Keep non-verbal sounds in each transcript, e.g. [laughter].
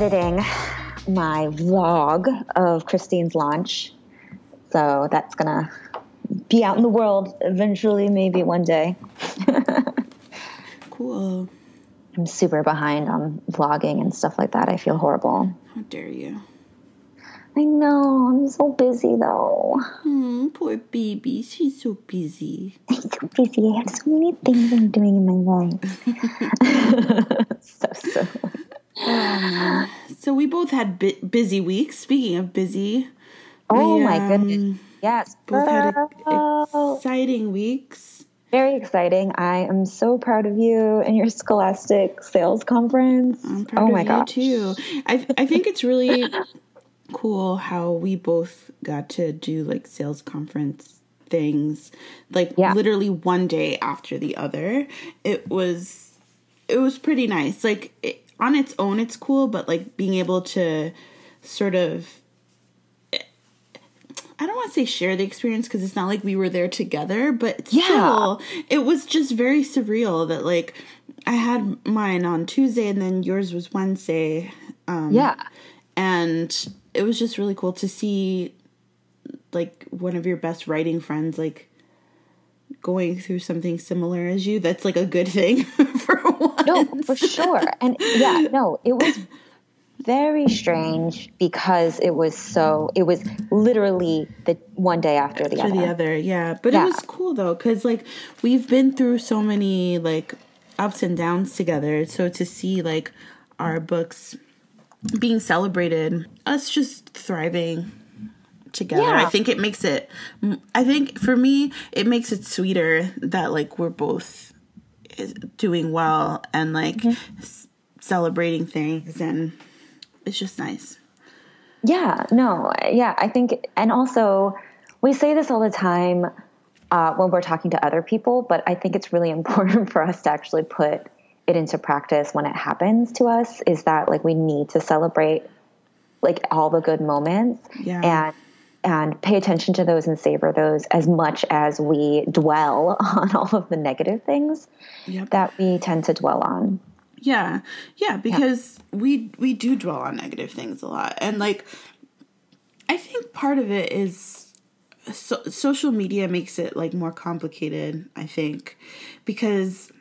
editing my vlog of Christine's launch. So that's gonna be out in the world eventually, maybe one day. [laughs] cool. I'm super behind on vlogging and stuff like that. I feel horrible. How dare you? I know. I'm so busy though. Hmm, poor baby. She's so busy. I'm [laughs] so busy. I have so many things I'm doing in my life. [laughs] so silly. Um, so we both had bi- busy weeks. Speaking of busy, Oh we, my um, goodness. Yes. Both had exciting weeks. Very exciting. I am so proud of you and your Scholastic Sales Conference. I'm proud oh of my god. too. I I think it's really cool how we both got to do like sales conference things like Yeah. literally one day after the other. It was it was pretty nice. Like it, on its own it's cool, but like being able to sort of I don't want to say share the experience because it's not like we were there together, but Yeah. still, it was just very surreal that like I had mine on Tuesday and then yours was Wednesday. Um, Yeah. and it was just really cool to see like one of your best writing friends like going through something similar as you. That's like a good thing. [laughs] No, [laughs] for sure. And yeah, no, it was very strange because it was so it was literally the one day after the to other. the other yeah but Yeah. it was cool though because like we've been through so many like ups and downs together so to see like our books being celebrated us just thriving together Yeah. i think it makes it i think for me it makes it sweeter that like we're both is- doing well and like Mm-hmm. celebrating things and it's just nice Yeah, no, yeah, I think, and also we say this all the time uh, when we're talking to other people, but I think it's really [laughs] important for us to actually put it into practice when it happens to us. Is that like we need to celebrate like all the good moments Yeah. and and pay attention to those and savor those as much as we dwell [laughs] on all of the negative things Yep. that we tend to dwell on. Yeah, yeah, because we we do dwell on negative things a lot, and like, I think part of it is so, social media makes it like more complicated. I think because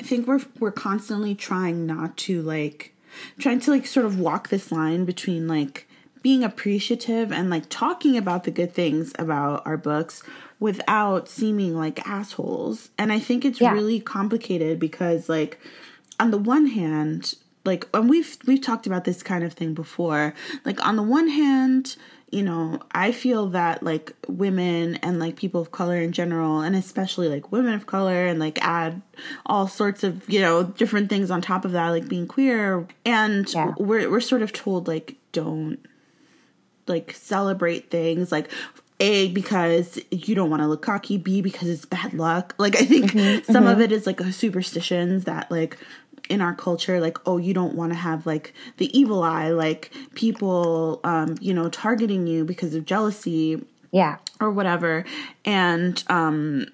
I think we're we're constantly trying not to like trying to like sort of walk this line between like being appreciative and like talking about the good things about our books without seeming like assholes. And I think it's Yeah. really complicated because like on the one hand, like and we've we've talked about this kind of thing before. Like on the one hand, you know, I feel that like women and like people of color in general, and especially like women of color, and like add all sorts of you know different things on top of that, like being queer, and Yeah. we're we're sort of told like don't like celebrate things like a because you don't want to look cocky b because it's bad luck. Like i think some of it is like a superstitions that like in our culture like oh you don't want to have like the evil eye like people um you know targeting you because of jealousy Yeah. or whatever. And um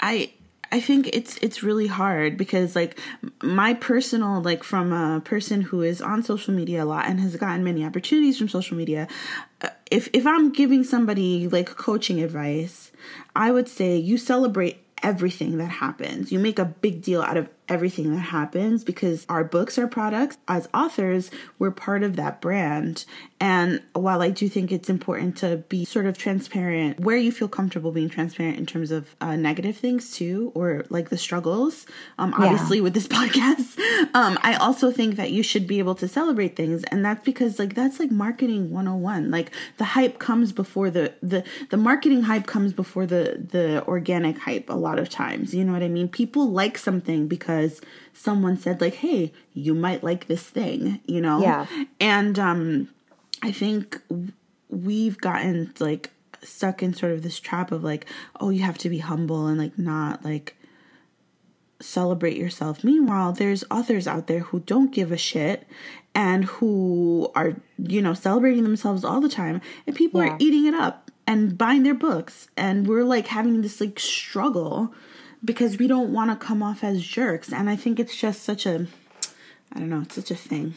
i i think it's it's really hard because like my personal like from a person who is on social media a lot and has gotten many opportunities from social media uh, if if i'm giving somebody like coaching advice i would say you celebrate everything that happens. You make a big deal out of everything that happens because our books are products as authors we're part of that brand. And while i do think it's important to be sort of transparent where you feel comfortable being transparent in terms of uh, negative things too or like the struggles um obviously with this [laughs] podcast um i also think that you should be able to celebrate things. And that's because like that's like marketing 101 like the hype comes before the the the marketing hype comes before the the organic hype a lot of times. You know what i mean? People like something because someone said like hey you might like this thing you know Yeah. and um i think we've gotten like stuck in sort of this trap of like oh you have to be humble and like not like celebrate yourself. Meanwhile, there's authors out there who don't give a shit and who are, you know, celebrating themselves all the time and people Yeah. are eating it up and buying their books and we're like having this like struggle because we don't want to come off as jerks and I think it's just such a I don't know, it's such a thing.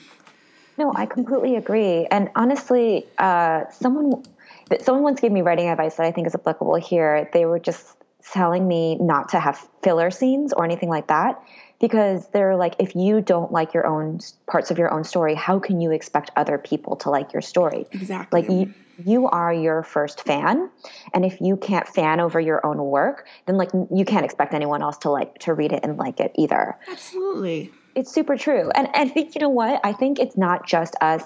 No, I completely agree. And honestly, uh, someone someone once gave me writing advice that I think is applicable here. They were just telling me not to have filler scenes or anything like that because they're like if you don't like your own parts of your own story how can you expect other people to like your story exactly like you, you are your first fan and if you can't fan over your own work then like you can't expect anyone else to like to read it and like it either. Absolutely. It's super true. And, and i think you know what? I think it's not just us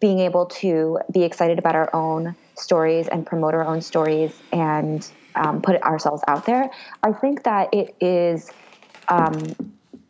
being able to be excited about our own stories and promote our own stories and um, put ourselves out there. I think that it is um,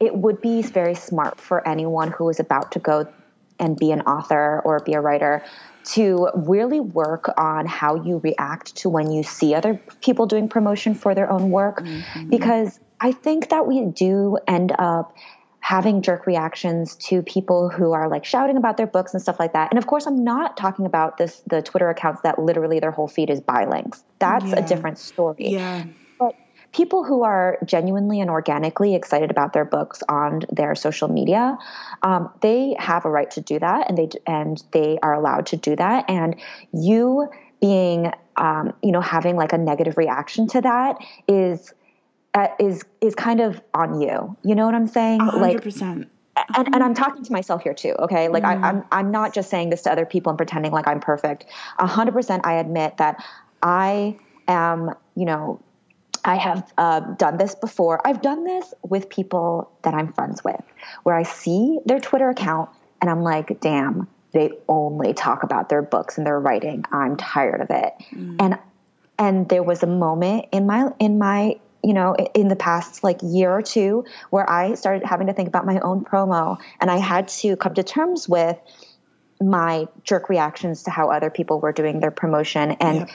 it would be very smart for anyone who is about to go and be an author or be a writer to really work on how you react to when you see other people doing promotion for their own work mm-hmm. because i think that we do end up having jerk reactions to people who are like shouting about their books and stuff like that. And of course, I'm not talking about this the Twitter accounts that literally their whole feed is buy links. That's yeah. a different story. Yeah people who are genuinely and organically excited about their books on their social media, um, they have a right to do that, and they and they are allowed to do that. And you being, um, you know, having like a negative reaction to that is uh, is is kind of on you. You know what I'm saying? 100%. Like. And, and I'm talking to myself here too, okay? Like mm. I, I'm mm-hmm. I'm not just saying this to other people and pretending like I'm perfect. hundred percent, I admit that I am, you know, I have uh, done this before. I've done this with people that I'm friends with, where I see their Twitter account and I'm like, damn, they only talk about their books and their writing. I'm tired of it. Mm. And and there was a moment in my in my you know in the past like year or two where I started having to think about my own promo, and I had to come to terms with my jerk reactions to how other people were doing their promotion and. Yep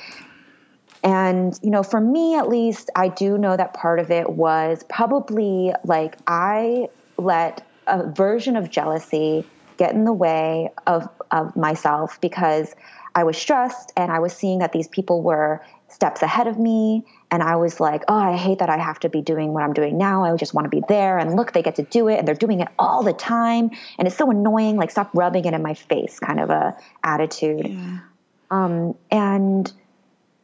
and, you know, for me at least, I do know that part of it was probably like I let a version of jealousy get in the way of, of myself because I was stressed and I was seeing that these people were steps ahead of me. And I was like, oh, I hate that I have to be doing what I'm doing now. I just want to be there. And look, they get to do it and they're doing it all the time. And it's so annoying. Like, stop rubbing it in my face kind of a attitude. Yeah. Um, and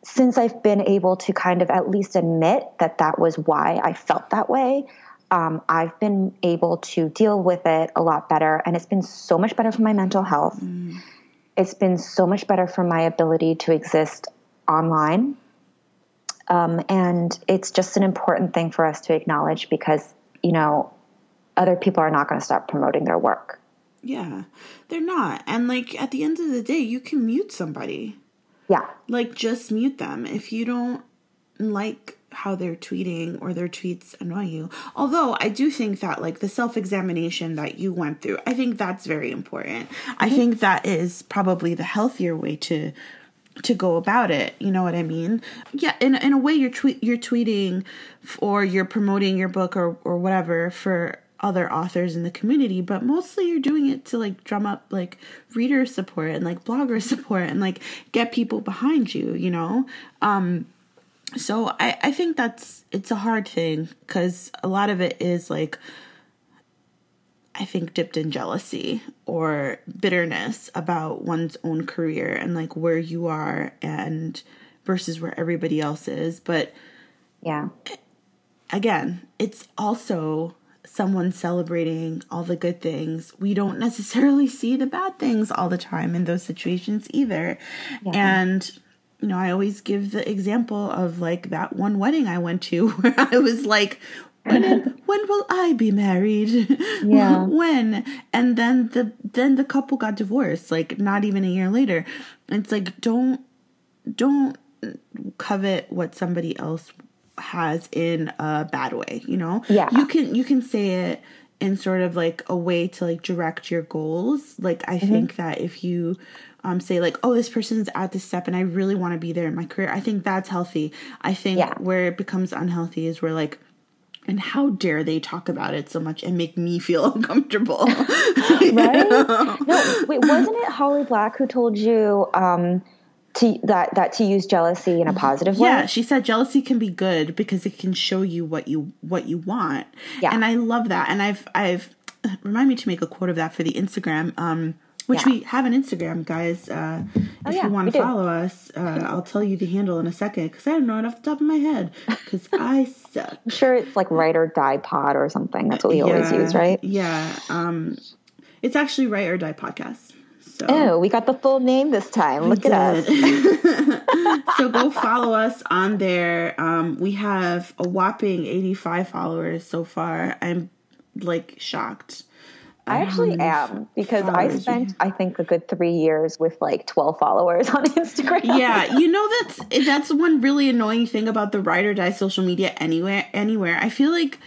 since I've been able to kind of at least admit that that was why I felt that way, um, I've been able to deal with it a lot better. And it's been so much better for my mental health. Mm. It's been so much better for my ability to exist online. Um, and it's just an important thing for us to acknowledge because, you know, other people are not going to stop promoting their work. Yeah, they're not. And like at the end of the day, you can mute somebody. Yeah. Like just mute them if you don't like how they're tweeting or their tweets annoy you. Although I do think that like the self-examination that you went through, I think that's very important. Mm-hmm. I think that is probably the healthier way to to go about it. You know what I mean? Yeah, in in a way you're tweet you're tweeting or you're promoting your book or or whatever for other authors in the community, but mostly you're doing it to like drum up like reader support and like blogger [laughs] support and like get people behind you, you know? Um so I I think that's it's a hard thing cuz a lot of it is like I think dipped in jealousy or bitterness about one's own career and like where you are and versus where everybody else is, but yeah. Again, it's also someone celebrating all the good things, we don't necessarily [laughs] see the bad things all the time in those situations either. Yeah. And you know, I always give the example of like that one wedding I went to [laughs] where I was like, when, [laughs] when will I be married? Yeah. when? And then the then the couple got divorced, like not even a year later. It's like don't don't covet what somebody else has in a bad way, you know? Yeah. You can you can say it in sort of like a way to like direct your goals. Like I mm-hmm. think that if you um say like, oh, this person's at this step and I really want to be there in my career, I think that's healthy. I think yeah. where it becomes unhealthy is where like and how dare they talk about it so much and make me feel [laughs] uncomfortable [laughs] right [laughs] no wait wasn't it holly black who told you um to that that to use jealousy in a positive way. Yeah, she said jealousy can be good because it can show you what you what you want. Yeah. And I love that. And I've I've remind me to make a quote of that for the Instagram. Um which yeah. we have an Instagram, guys. Uh, oh, if yeah, you want to follow us, uh, I'll tell you the handle in a second because I don't know it off the top of my head because [laughs] I suck. I'm sure it's like Write or Die Pod or something. That's what we yeah, always use, right? Yeah. Um, it's actually Write or Die Podcast. So. Oh, we got the full name this time. Look at us. [laughs] so go follow us on there. Um, we have a whopping 85 followers so far. I'm like shocked. I actually am because I spent I think a good three years with like twelve followers on [laughs] Instagram. Yeah, you know that's that's one really annoying thing about the ride or die social media anywhere anywhere. I feel like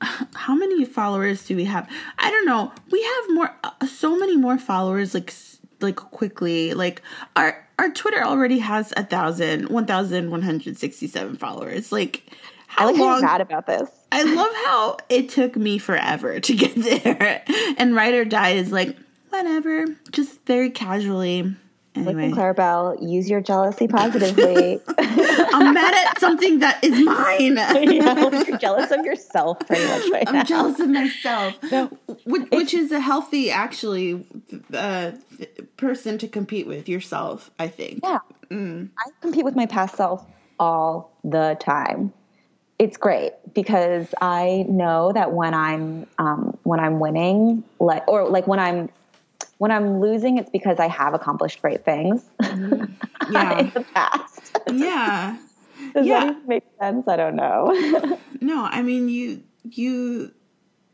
how many followers do we have? I don't know. We have more, uh, so many more followers. Like, like quickly. Like our our Twitter already has a thousand, one thousand one hundred sixty seven followers. Like, how I like long? Mad about this. I love how it took me forever to get [laughs] there, and Ride or Die is like whatever, just very casually Anyway. Listen, Claribel, use your jealousy positively. [laughs] I'm mad at something that is mine. [laughs] yeah, you're jealous of yourself, pretty much. Right I'm now. jealous of myself, no, which, which, is a healthy, actually, uh, person to compete with yourself. I think. Yeah, mm. I compete with my past self all the time. It's great because I know that when I'm um, when I'm winning, like or like when I'm when I'm losing, it's because I have accomplished great things [laughs] mm-hmm. [laughs] yeah. in the past. Yeah. [laughs] Does yeah. that make sense? I don't know. no, I mean you you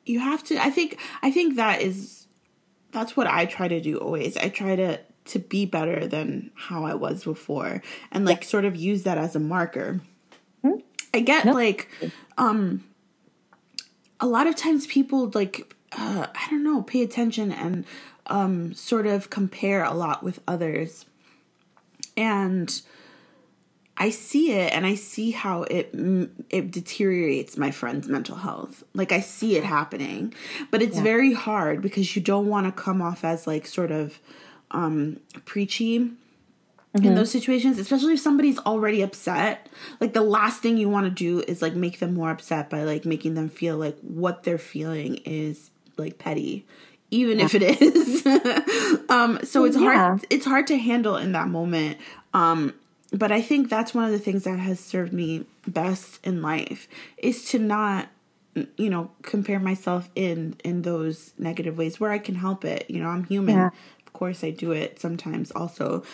you have to I think I think that is that's what I try to do always. I try to to be better than how I was before and like yeah. sort of use that as a marker. Mm-hmm. I get like um a lot of times people like uh, I don't know, pay attention and um, sort of compare a lot with others. And I see it and I see how it it deteriorates my friend's mental health. Like I see it happening. But it's yeah. very hard because you don't want to come off as like sort of um preachy mm-hmm. in those situations, especially if somebody's already upset. Like the last thing you want to do is like make them more upset by like making them feel like what they're feeling is like petty even yeah. if it is. [laughs] um, so it's yeah. hard. It's hard to handle in that moment. Um, but I think that's one of the things that has served me best in life is to not, you know, compare myself in in those negative ways where I can help it. You know, I'm human. Yeah. Of course, I do it sometimes also,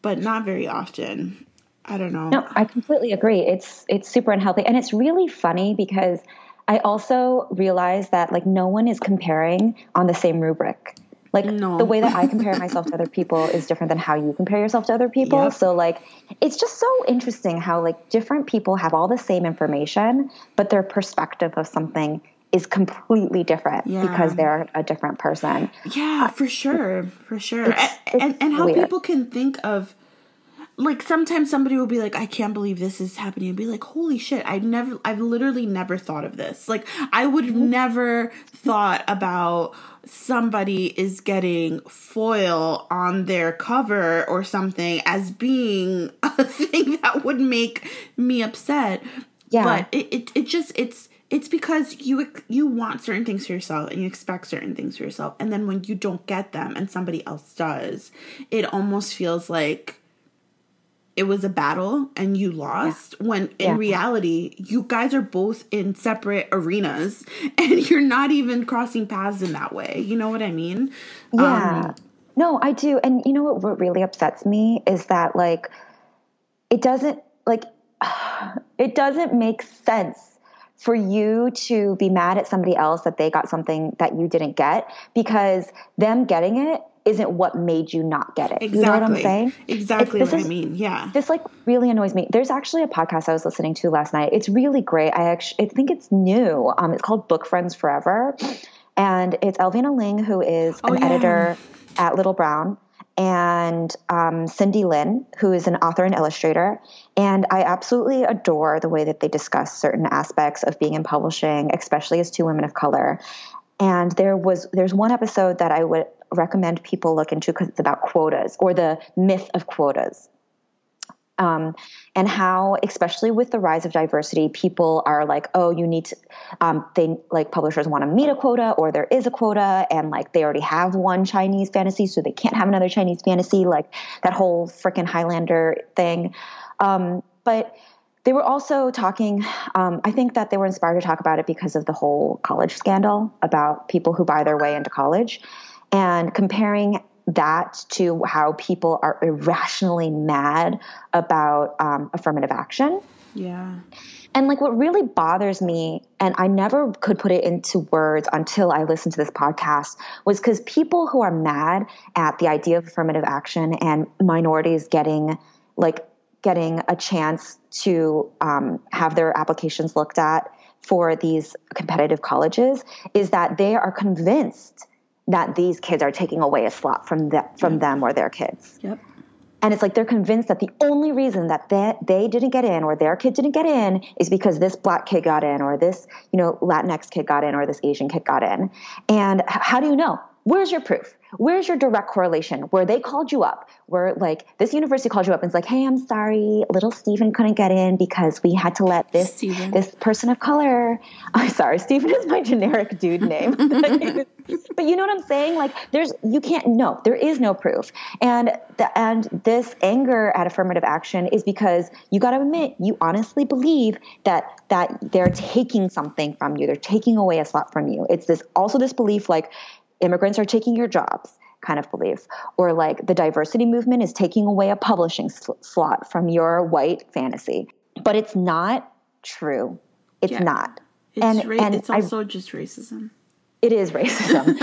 but not very often. I don't know. No, I completely agree. It's it's super unhealthy, and it's really funny because I also realize that like no one is comparing on the same rubric. Like no. the way that I compare myself to other people is different than how you compare yourself to other people. Yep. So like it's just so interesting how like different people have all the same information, but their perspective of something is completely different yeah. because they're a different person. Yeah, for sure. For sure. It's, it's and, and how weird. people can think of like sometimes somebody will be like i can't believe this is happening and be like holy shit i've never i've literally never thought of this. Like i would have mm-hmm. never thought about somebody is getting foil on their cover or something as being [laughs] a thing that would make me upset. Yeah. But it, it, it just it's it's because you you want certain things for yourself and you expect certain things for yourself. And then when you don't get them and somebody else does it almost feels like it was a battle and you lost yeah. when in yeah. reality you guys are both in separate arenas [laughs] and you're not even crossing paths in that way you know what i mean yeah um, no i do and you know what, what really upsets me is that like it doesn't like [sighs] it doesn't make sense for you to be mad at somebody else that they got something that you didn't get because them getting it isn't what made you not get it. Exactly. You know what I'm saying? Exactly what is, I mean. Yeah. This like really annoys me. There's actually a podcast I was listening to last night. It's really great. I actually I think it's new. Um, it's called Book Friends Forever. And it's Alvina Ling, who is oh, an yeah. editor at Little Brown, and um, Cindy Lin, who is an author and illustrator. And I absolutely adore the way that they discuss certain aspects of being in publishing, especially as two women of color. And there was there's one episode that I would recommend people look into because it's about quotas or the myth of quotas. Um, and how, especially with the rise of diversity, people are like, oh, you need to, um, they like publishers want to meet a quota or there is a quota and like they already have one Chinese fantasy, so they can't have another Chinese fantasy, like that whole freaking Highlander thing. Um, but they were also talking, um, I think that they were inspired to talk about it because of the whole college scandal about people who buy their way into college and comparing that to how people are irrationally mad about um, affirmative action. Yeah. And like what really bothers me, and I never could put it into words until I listened to this podcast, was because people who are mad at the idea of affirmative action and minorities getting like getting a chance to um, have their applications looked at for these competitive colleges is that they are convinced that these kids are taking away a slot from the, from yep. them or their kids. Yep. And it's like they're convinced that the only reason that they, they didn't get in or their kid didn't get in is because this black kid got in or this, you know, Latinx kid got in or this Asian kid got in. And how do you know? Where's your proof? Where's your direct correlation where they called you up, where like this university called you up and it's like, hey, I'm sorry, little Stephen couldn't get in because we had to let this Steven. this person of color. [laughs] I'm sorry, Stephen is my generic dude name. [laughs] but you know what I'm saying? Like, there's you can't no, there is no proof, and the, and this anger at affirmative action is because you got to admit you honestly believe that that they're taking something from you, they're taking away a slot from you. It's this also this belief like immigrants are taking your jobs kind of belief or like the diversity movement is taking away a publishing sl- slot from your white fantasy. But it's not true. It's yeah. not. It's and, ra- and it's also I, just racism it is racism.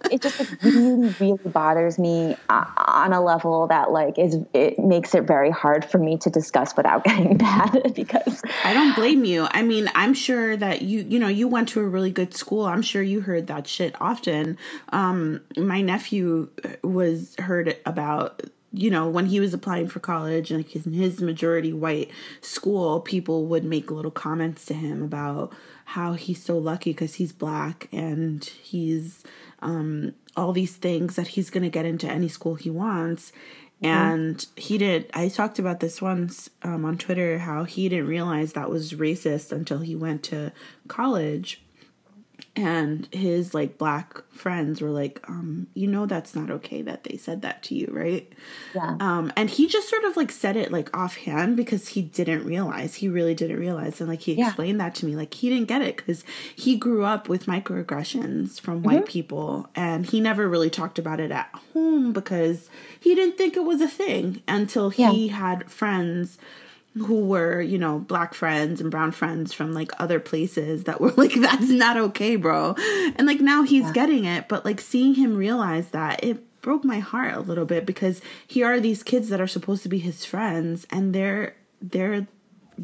[laughs] it just like, really, really bothers me uh, on a level that like is it makes it very hard for me to discuss without [laughs] getting mad [laughs] because I don't blame you. I mean, I'm sure that you you know you went to a really good school. I'm sure you heard that shit often. Um, my nephew was heard about you know, when he was applying for college and in his majority white school, people would make little comments to him about how he's so lucky because he's black and he's um, all these things that he's going to get into any school he wants. And he did. I talked about this once um, on Twitter how he didn't realize that was racist until he went to college and his like black friends were like um you know that's not okay that they said that to you right yeah um and he just sort of like said it like offhand because he didn't realize he really didn't realize and like he yeah. explained that to me like he didn't get it because he grew up with microaggressions from white mm-hmm. people and he never really talked about it at home because he didn't think it was a thing until he yeah. had friends who were, you know, black friends and brown friends from like other places that were [laughs] like, that's not okay, bro. And like now he's yeah. getting it, but like seeing him realize that it broke my heart a little bit because here are these kids that are supposed to be his friends and they're they're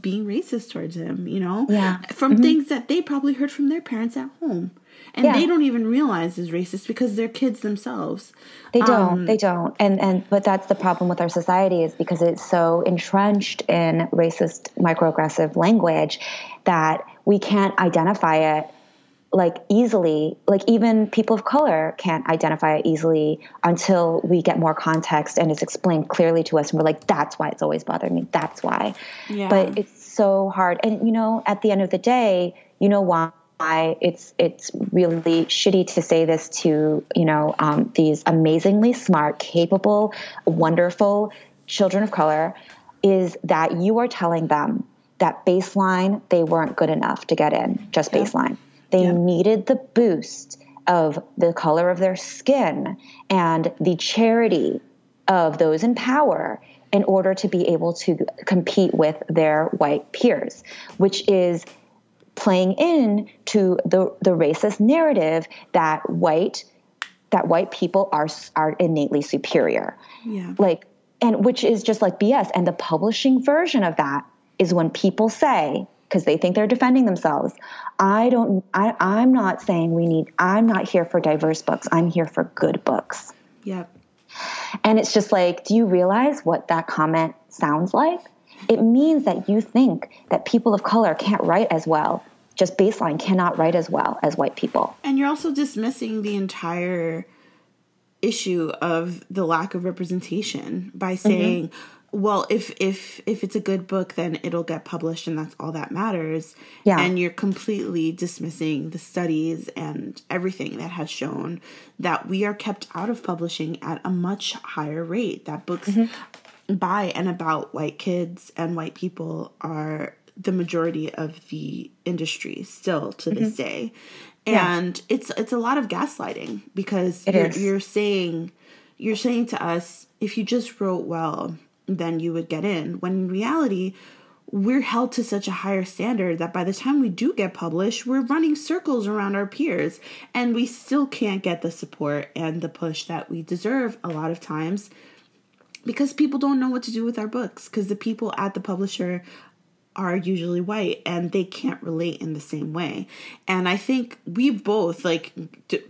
being racist towards him, you know? Yeah. From mm-hmm. things that they probably heard from their parents at home and yeah. they don't even realize is racist because they're kids themselves. They don't. Um, they don't. And and but that's the problem with our society is because it's so entrenched in racist microaggressive language that we can't identify it like easily like even people of color can't identify it easily until we get more context and it's explained clearly to us and we're like that's why it's always bothered me that's why yeah. but it's so hard and you know at the end of the day you know why it's it's really shitty to say this to you know um, these amazingly smart, capable, wonderful children of color is that you are telling them that baseline they weren't good enough to get in, just yeah. They yeah. needed the boost of the color of their skin and the charity of those in power in order to be able to compete with their white peers, which is playing in to the the racist narrative that white that white people are are innately superior. Yeah. Like and which is just like BS and the publishing version of that is when people say because they think they're defending themselves. I don't I I'm not saying we need I'm not here for diverse books. I'm here for good books. Yep. And it's just like do you realize what that comment sounds like? it means that you think that people of color can't write as well just baseline cannot write as well as white people and you're also dismissing the entire issue of the lack of representation by mm-hmm. saying mm-hmm. Well if if if it's a good book then it'll get published and that's all that matters. Yeah. and you're completely dismissing the studies and everything that has shown that we are kept out of publishing at a much higher rate that books mm-hmm. by and about white kids and white people are the majority of the industry still to this mm-hmm. day. And it's it's a lot of gaslighting because you're, you're saying you're saying to us if you just wrote well then you would get in when in reality we're held to such a higher standard that by the time we do get published we're running circles around our peers and we still can't get the support and the push that we deserve a lot of times because people don't know what to do with our books because the people at the publisher are usually white and they can't relate in the same way. And I think we both, like,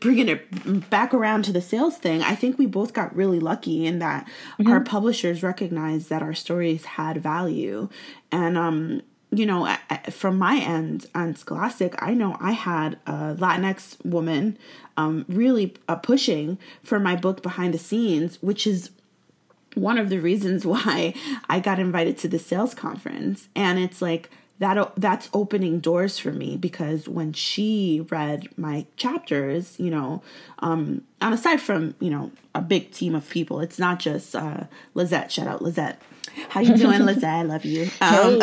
bringing it back around to the sales thing, I think we both got really lucky in that our publishers recognized that our stories had value. And, um, you know, from my end on Scholastic, I know I had a Latinx woman um, really uh, pushing for my book behind the scenes, which is one of the reasons [laughs] why I got invited to the sales conference. And it's like that that's opening doors for me because when she read my chapters, you know, um, and aside from, you know, a big team of people, it's not just uh Lizette, shout out Lizette. How you doing, [laughs] Lizette? I love you. Um,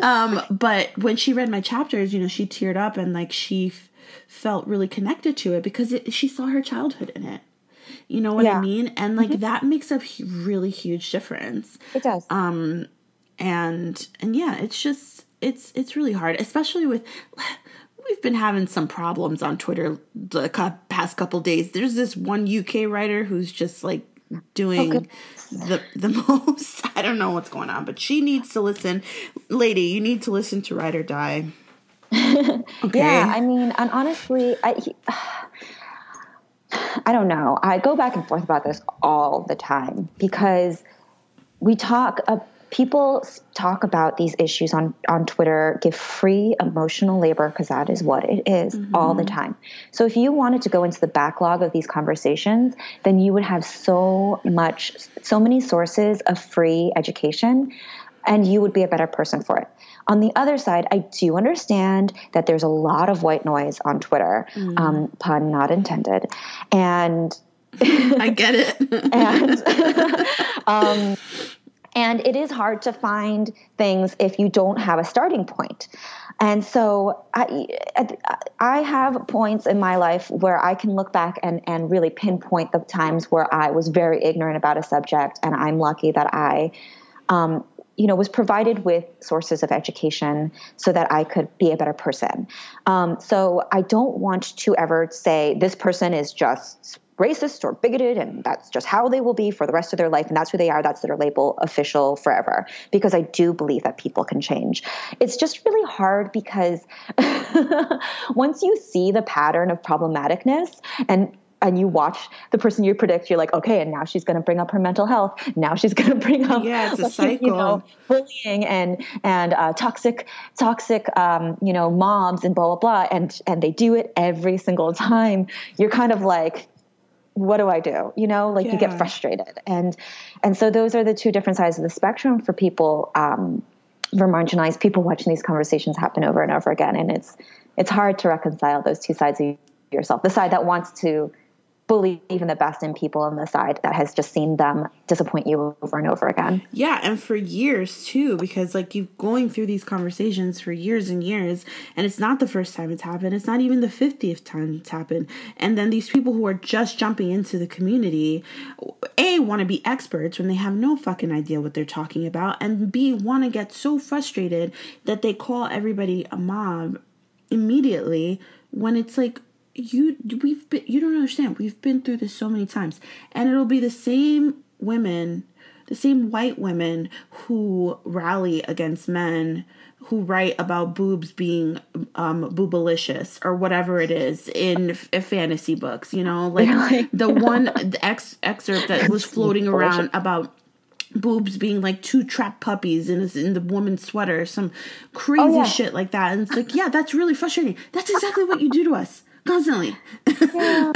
[laughs] um, but when she read my chapters, you know, she teared up and like she f- felt really connected to it because it, she saw her childhood in it. You know what I mean? And like that makes a really huge difference. It does. Um and and yeah, it's just it's it's really hard, especially with [sighs] we've been having some problems on Twitter the past couple days. There's this one UK writer who's just like doing goodness. the the [laughs] most. I don't know what's going on, but she needs to listen. Lady, you need to listen to Ride or Die. [laughs] Okay. Yeah, I mean, and honestly, I he, [sighs] I don't know. I go back and forth about this all the time because we talk. Uh, people talk about these issues on on Twitter, give free emotional labor because that is what it is all the time. So if you wanted to go into the backlog of these conversations, then you would have so much, so many sources of free education and you would be a better person for it. On the other side, I do understand that there's a lot of white noise on Twitter, um, pun not intended, and [laughs] I get it. [laughs] [laughs] and um, and it is hard to find things if you don't have a starting point. And so I, I have points in my life where I can look back and, and really pinpoint the times where I was very ignorant about a subject, and I'm lucky that I um, you know, was provided with sources of education so that I could be a better person. Um, so I don't want to ever say this person is just racist or bigoted and that's just how they will be for the rest of their life and that's who they are that's their label official forever because i do believe that people can change it's just really hard because [laughs] once you see the pattern of problematicness and and you watch the person you predict, you're like, okay, and now she's going to bring up her mental health. Now she's going [laughs] to bring up, Yeah, it's a like, you know, cycle. bullying and and uh, toxic, toxic, um, you know, mobs and blah blah blah, and and they do it every single time. You're kind of like, what do I do? You know, like you get frustrated, and and so those are the two different sides of the spectrum for people. Um, for marginalized people watching these conversations happen over and over again, and it's it's hard to reconcile those two sides of yourself. The side that wants to believe in the best in people, on the side that has just seen them disappoint you over and over again. Yeah, and for years too, because like you've going through these conversations for years and years, and it's not the first time it's happened. It's not even the fiftieth time it's happened. And then these people who are just jumping into the community, a want to be experts when they have no fucking idea what they're talking about, and b want to get so frustrated that they call everybody a mob immediately when it's like you we've been you don't understand. We've been through this so many times. And it'll be the same women the same white women who rally against men who write about boobs being um boobalicious or whatever it is in f- fantasy books you know? Like Really? the [laughs] one the ex- excerpt that was floating around about boobs being like two trapped puppies in, in the woman's sweater some crazy Oh, yeah. shit like that. And it's like yeah that's really frustrating. That's exactly what you do to us constantly. yeah.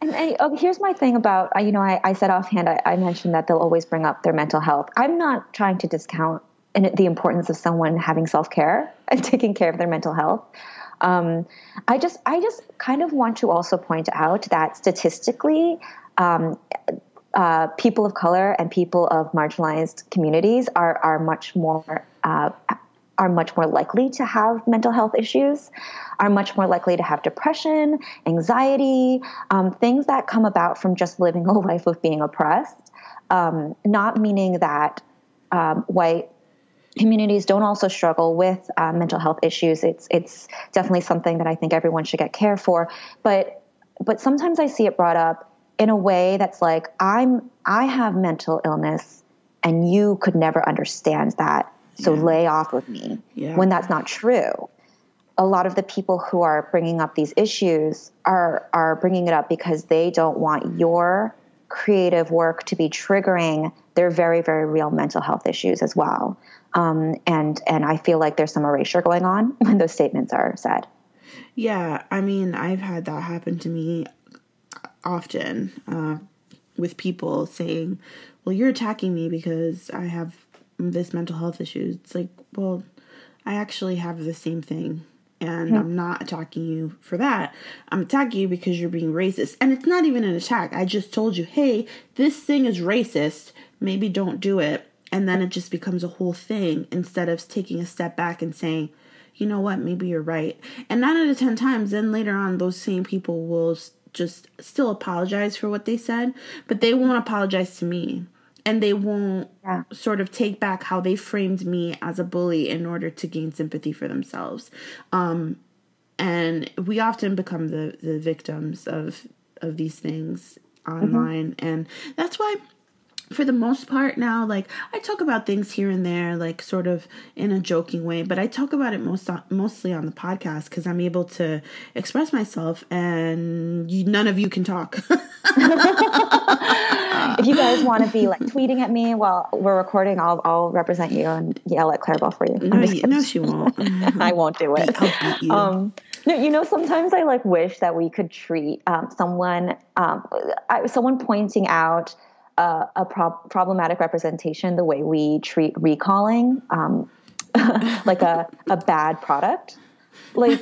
And, oh, here's my thing about you know I, I said offhand I, I, mentioned that they'll always bring up their mental health. I'm not trying to discount the importance of someone having self care [laughs] and taking care of their mental health. Um, I just I just kind of want to also point out that statistically. Um, uh, people of color and people of marginalized communities are are much more uh, are much more likely to have mental health issues, are much more likely to have depression, anxiety, um, things that come about from just living a [laughs] life of being oppressed. Um, not meaning that um, white communities don't also struggle with uh, mental health issues. It's it's definitely something that I think everyone should get care for. But but sometimes I see it brought up in a way that's like I'm I have mental illness and you could never understand that so yeah. lay off of me yeah. when that's not true. A lot of the people who are bringing up these issues are are bringing it up because they don't want your creative work to be triggering their very very real mental health issues as well. Um, and and I feel like there's some erasure going on [laughs] when those statements are said. Yeah, I mean, I've had that happen to me often uh, with people saying, "Well, you're attacking me because I have this mental health issue. It's like, well, I actually have the same thing. And hmm. I'm not attacking you for that. I'm attacking you because you're being racist. And it's not even an attack. I just told you, hey, this thing is racist. Maybe don't do it. And then it just becomes a whole thing instead of taking a step back and saying, you know what, maybe you're right. And nine out of 10 times, then later on, those same people will just still apologize for what they said, but they won't apologize to me and they won't yeah. sort of take back how they framed me as a bully in order to gain sympathy for themselves um, and we often become the the victims of of these things online mm-hmm. and that's why for the most part now like i talk about things here and there like sort of in a joking way but i talk about it most mostly on the podcast because i'm able to express myself and you, none of you can talk. [laughs] If you guys want to be like tweeting at me while we're recording i'll, I'll represent you and yell at claribel for you. No, you, no she won't. [laughs] [laughs] I won't do it. You. Um, no, you know, sometimes I like wish that we could treat um, someone, um, I, someone pointing out a, a problematic representation the way we treat recalling um, [laughs] like a, a bad product like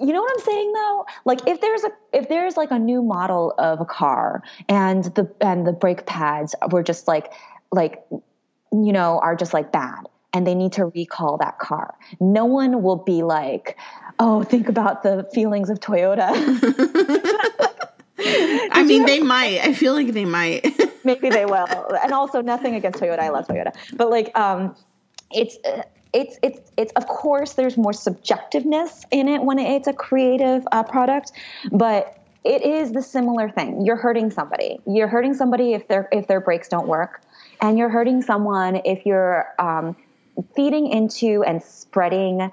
you know what i'm saying though like if there's a if there's like a new model of a car and the and the brake pads were just like like you know are just like bad and they need to recall that car no one will be like oh think about the feelings of toyota [laughs] [laughs] I mean, they might. I feel like they might. Maybe they will. And also, nothing against Toyota. I love Toyota, but like, um, it's. it's it's it's of course there's more subjectiveness in it when it's a creative uh, product but it is the similar thing you're hurting somebody you're hurting somebody if their if their brakes don't work and you're hurting someone if you're um, feeding into and spreading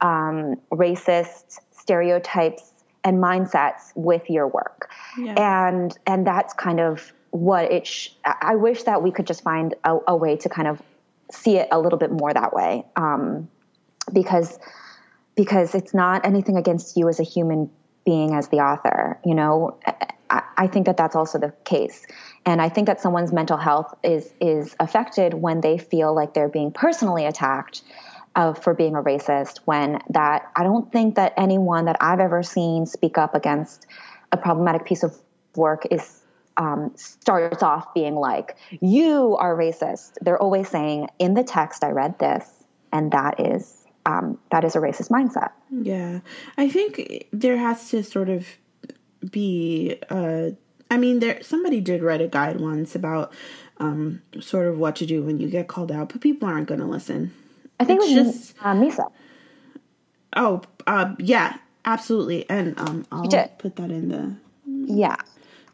um, racist stereotypes and mindsets with your work yeah. and and that's kind of what it sh- i wish that we could just find a, a, way to kind of see it a little bit more that way um, because because it's not anything against you as a human being as the author you know? I, I think that that's also the case. And i think that someone's mental health is is affected when they feel like they're being personally attacked of for being a racist when that I don't think that anyone that I've ever seen speak up against a problematic piece of work is um, starts off being like you are racist. They're always saying in the text I read this, and that is um, that is a racist mindset. Yeah, I think there has to sort of be. Uh, I mean, there somebody did write a guide once about um, sort of what to do when you get called out, but people aren't going to listen. I think it's it was just uh, Misa. Oh, uh, yeah, absolutely, and um, I'll put that in the yeah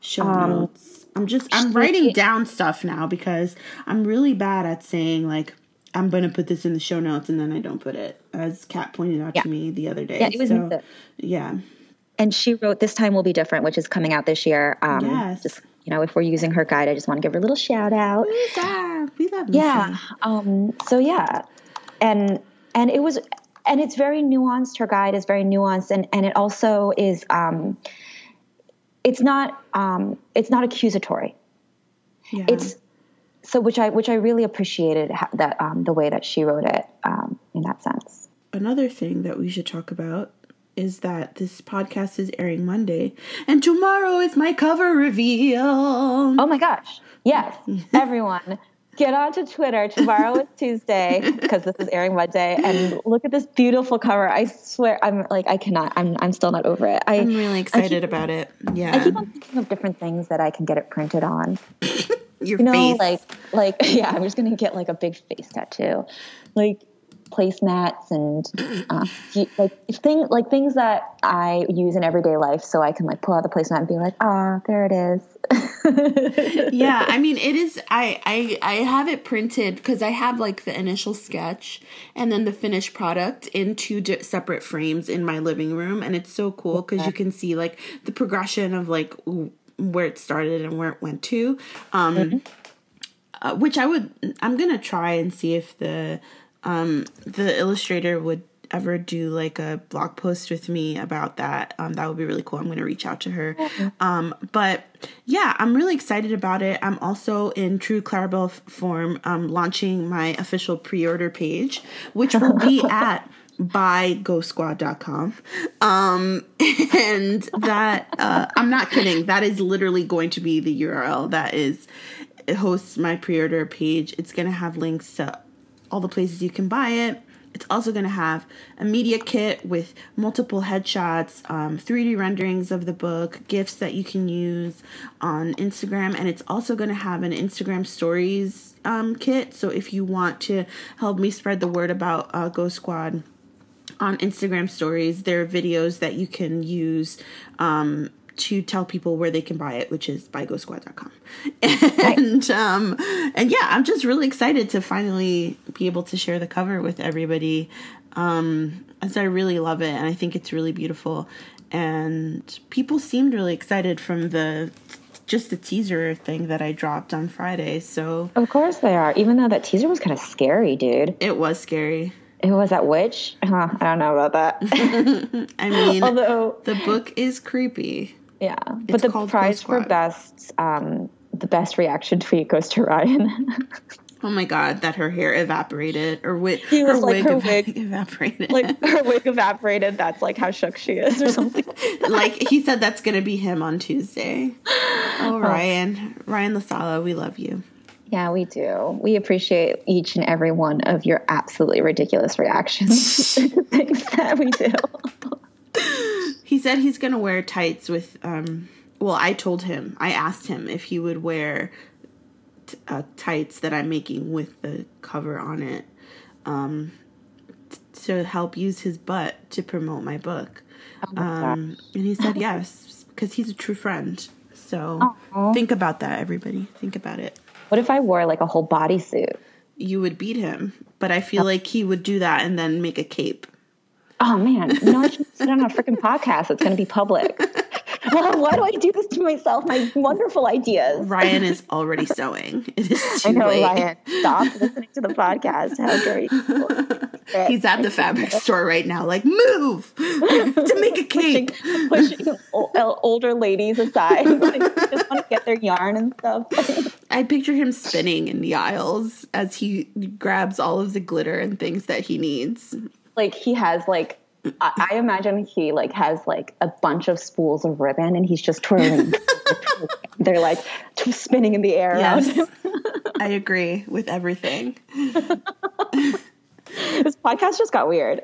show um, notes. I'm just I'm writing down stuff now because I'm really bad at saying like I'm gonna put this in the show notes and then I don't put it, as Kat pointed out yeah. to me the other day. Yeah, it was so, Yeah. And she wrote "This Time Will Be Different," which is coming out this year. Um, yes. Just you know, if we're using her guide, I just want to give her a little shout out. Misa, we love Misa. Yeah. Um, so yeah, and and it was and it's very nuanced. Her guide is very nuanced, and and it also is. Um, it's not. Um, it's not accusatory. Yeah. It's so which I which I really appreciated that um, the way that she wrote it um, in that sense. Another thing that we should talk about is that this podcast is airing Monday, and tomorrow is my cover reveal. Oh my gosh! Yes, [laughs] everyone, get onto Twitter. Tomorrow is Tuesday [laughs] because this is airing Monday, and look at this beautiful cover. I swear, I'm like, I cannot. I'm I'm still not over it. I, am really excited keep, about it. Yeah, I keep on thinking of different things that I can get it printed on. [laughs] Your you know, face. like like [laughs] yeah, I'm just gonna get like a big face tattoo, like placemats and [clears throat] uh, like things like things that I use in everyday life, so I can like pull out the placemat and be like, ah, oh, there it is. [laughs] yeah, I mean, it is. I I I have it printed because I have like the initial sketch and then the finished product in two di- separate frames in my living room, and it's so cool because you can see like the progression of like where it started and where it went to. Um, mm-hmm. uh, which I would, I'm gonna try and see if the um, the illustrator would ever do like a blog post with me about that, um, that would be really cool. I'm going to reach out to her. Um, but yeah, I'm really excited about it. I'm also in true Claribel form um, launching my official pre order page, which will be [laughs] at buyghostsquad.com. Um, [laughs] and that, uh, I'm not kidding. That is literally going to be the URL that is, it hosts my pre order page. It's going to have links to all the places you can buy it. It's also going to have a media kit with multiple headshots, um, 3D renderings of the book, gifts that you can use on Instagram, and it's also going to have an Instagram stories um, kit. So if you want to help me spread the word about uh, Ghost Squad on Instagram stories, there are videos that you can use um, to tell people where they can buy it, which is buyghostsquad.com. And um and yeah, I'm just really excited to finally be able to share the cover with everybody. Um as I really love it and I think it's really beautiful. And people seemed really excited from the just the teaser thing that I dropped on Friday. So Of course they are. Even though that teaser was kind of scary, dude. It was scary. It was that witch? Huh, I don't know about that. [laughs] I mean, [laughs] although the book is creepy. Yeah, but the prize for best, um, the best reaction tweet goes to [laughs] Ryan. oh my god, that her hair evaporated, or wi- he was her like wig her wig [laughs] evaporated, like her wig evaporated. That's like how shook she is, or something. [laughs] like he said, that's gonna be him on Tuesday. Oh, Ryan, oh. Ryan La Sala, we love you. Yeah, we do. We appreciate each and every one of your absolutely ridiculous reactions to things that we do. He said he's gonna wear tights with. Um, well, I told him. I asked him if he would wear t- uh, tights that I'm making with the cover on it, um, t- to help use his butt to promote my book. Oh um, and he said yes because he's a true friend. So Aww. think about that, everybody. Think about it. What if I wore like a whole bodysuit? You would beat him, but I feel oh. like he would do that and then make a cape oh man, no, I should sit on a freaking podcast. It's going to be public. [laughs] well, why do I do this to myself? My wonderful ideas. Ryan is already sewing. It is too I know, late. Ryan. Stop listening to the podcast. How dare you? [laughs] He's at the fabric store right now, like, move [laughs] to make a cake. Pushing, pushing older ladies aside. Like, just want to get their yarn and stuff. I picture him spinning in the aisles as he grabs all of the glitter and things that he needs like he has like I, I imagine he like has like a bunch of spools of ribbon and he's just twirling. [laughs] They're like spinning in the air. Yes, I agree with everything. [laughs] this podcast just got weird.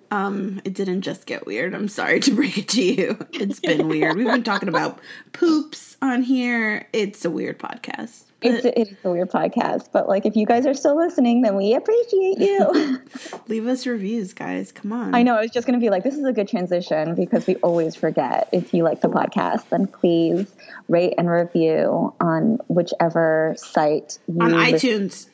[laughs] um, it didn't just get weird. I'm sorry to break it to you. It's been weird. We've been talking about poops on here. It's a weird podcast. It's a, it's a weird podcast, but like if you guys are still listening, then we appreciate you. [laughs] Leave us reviews, guys. Come on. I know. I was just going to be like, this is a good transition because we always forget. If you like the podcast, then please rate and review on whichever site you on iTunes.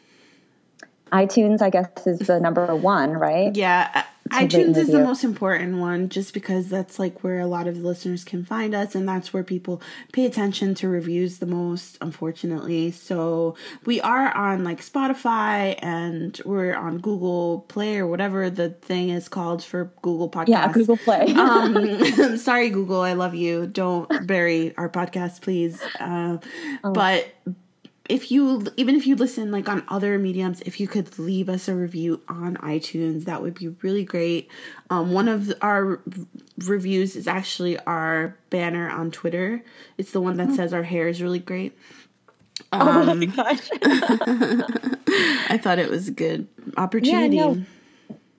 iTunes, I guess, is the number one, right? Yeah, iTunes is the most important one just because that's like where a lot of listeners can find us and that's where people pay attention to reviews the most, unfortunately. So we are on like Spotify and we're on Google Play or whatever the thing is called for Google Podcasts. Yeah, Google Play. [laughs] um, [laughs] [laughs] sorry, Google, I love you. Don't bury our podcast, please. Uh, oh. But if you even if you listen like on other mediums if you could leave us a review on itunes that would be really great. Um, one of our reviews is actually our banner on twitter. It's the one that says our hair is really great. Um, oh my um, gosh. [laughs] I thought it was a good opportunity. yeah,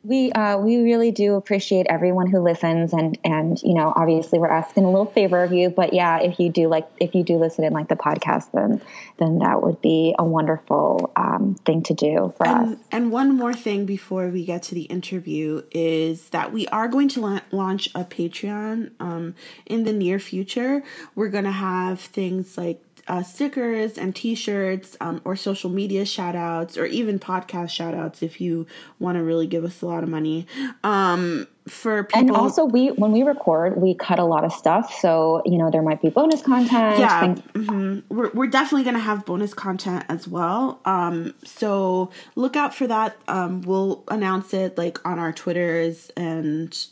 we uh, we really do appreciate everyone who listens, and and you know, obviously, we're asking a little favor of you. But yeah, if you do like, if you do listen in like the podcast, then then that would be a wonderful um, thing to do for and, us. And one more thing before we get to the interview is that we are going to la- launch a Patreon um, in the near future. We're going to have things like uh, stickers and t-shirts um, or social media shout outs or even podcast shout outs if you want to really give us a lot of money um, for people and also we when we record we cut a lot of stuff so you know there might be bonus content yeah mm-hmm. we're, we're definitely going to have bonus content as well um, so look out for that um, we'll announce it like on our twitters and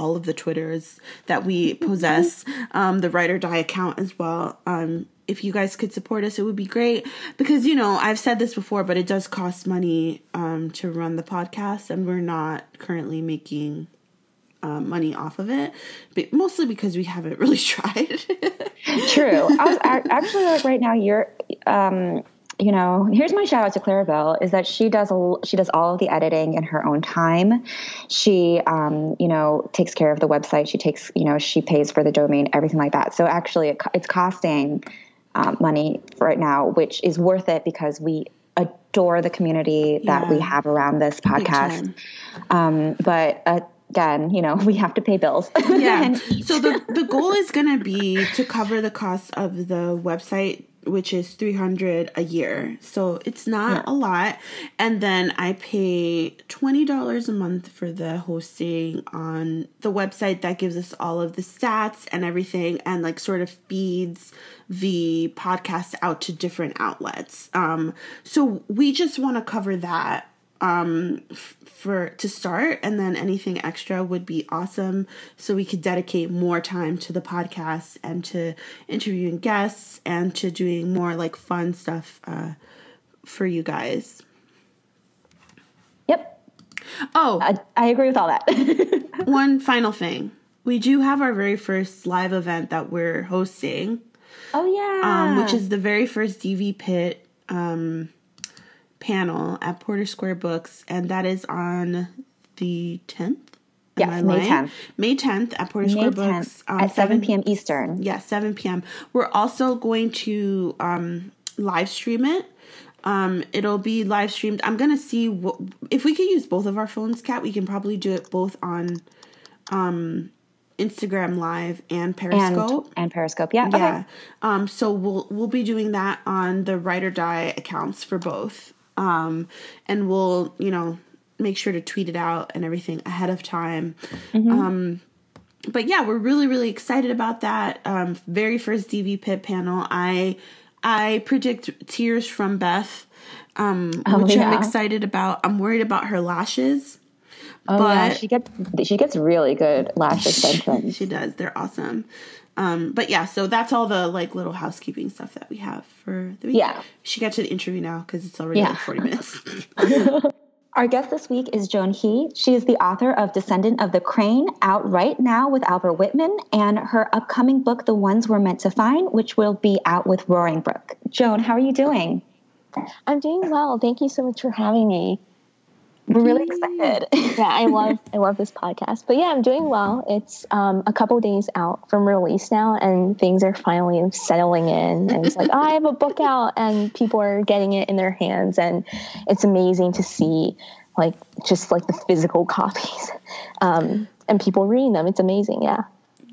all of the Twitters that we possess, um, the Ride or Die account as well. Um, if you guys could support us, it would be great because you know I've said this before, but it does cost money um, to run the podcast, and we're not currently making uh, money off of it, but mostly because we haven't really [laughs] tried. True. [laughs] I was actually like right now. You're, um, you know, here's my shout out to Claribel is that she does a, she does all of the editing in her own time. She, um, you know, takes care of the website. She takes, you know, she pays for the domain, everything like that. So actually, it, it's costing um, money right now, which is worth it because we adore the community that yeah. we have around this podcast. Um, but uh, again, you know, [laughs] we have to pay bills. yeah. [laughs] so the the goal is going to be to cover the cost of the website which is 300 a year. So it's not yeah. a lot. And then i pay $20 a month for the hosting on the website that gives us all of the stats and everything and like sort of feeds the podcast out to different outlets. Um, so we just want to cover that um, f- for to start, and then anything extra would be awesome. So we could dedicate more time to the podcast and to interviewing guests and to doing more like fun stuff uh, for you guys. Yep. Oh, I, I agree with all that. [laughs] one final thing. We do have our very first live event that we're hosting. Oh yeah. Um, which is the very first DV Pit um panel at Porter Square Books, and that is on the 10th. Yes, May 10th. May 10th at Porter May Square Books. Um, at 7 p.m. Eastern. Yeah, 7 p.m. We're also going to um, live stream it. Um, it'll be live streamed. I'm gonna see what, if we could use both of our phones, Kat. We can probably do it both on um, Instagram Live and Periscope. And, and Periscope, yeah. Yeah. Okay. Um, so we'll we'll be doing that on the Ride or Die accounts for both. Um, and we'll, you know, make sure to tweet it out and everything ahead of time. Mm-hmm. Um, but yeah, we're really, really excited about that. Um, very first DV Pit panel. I I predict tears from Beth, um, oh, which yeah. I'm excited about. I'm worried about her lashes. Oh but yeah, she gets she gets really good lash [laughs] extensions. she does. They're awesome. Um, but yeah, so that's all the like little housekeeping stuff that we have for the week. Yeah. She got to the interview now because it's already yeah. like 40 minutes. [laughs] Our guest this week is Joan He. She is the author of Descendant of the Crane, out right now with Albert Whitman, and her upcoming book, The Ones We're Meant to Find, which will be out with Roaring Brook. Joan, how are you doing? I'm doing well. Thank you so much for having me. We're really excited. [laughs] yeah, I love I love this podcast. But yeah, I'm doing well. It's um, a couple days out from release now, and things are finally settling in. And it's like, oh, I have a book out, and people are getting it in their hands, and it's amazing to see, like just like the physical [laughs] copies, um, and people reading them. It's amazing. Yeah.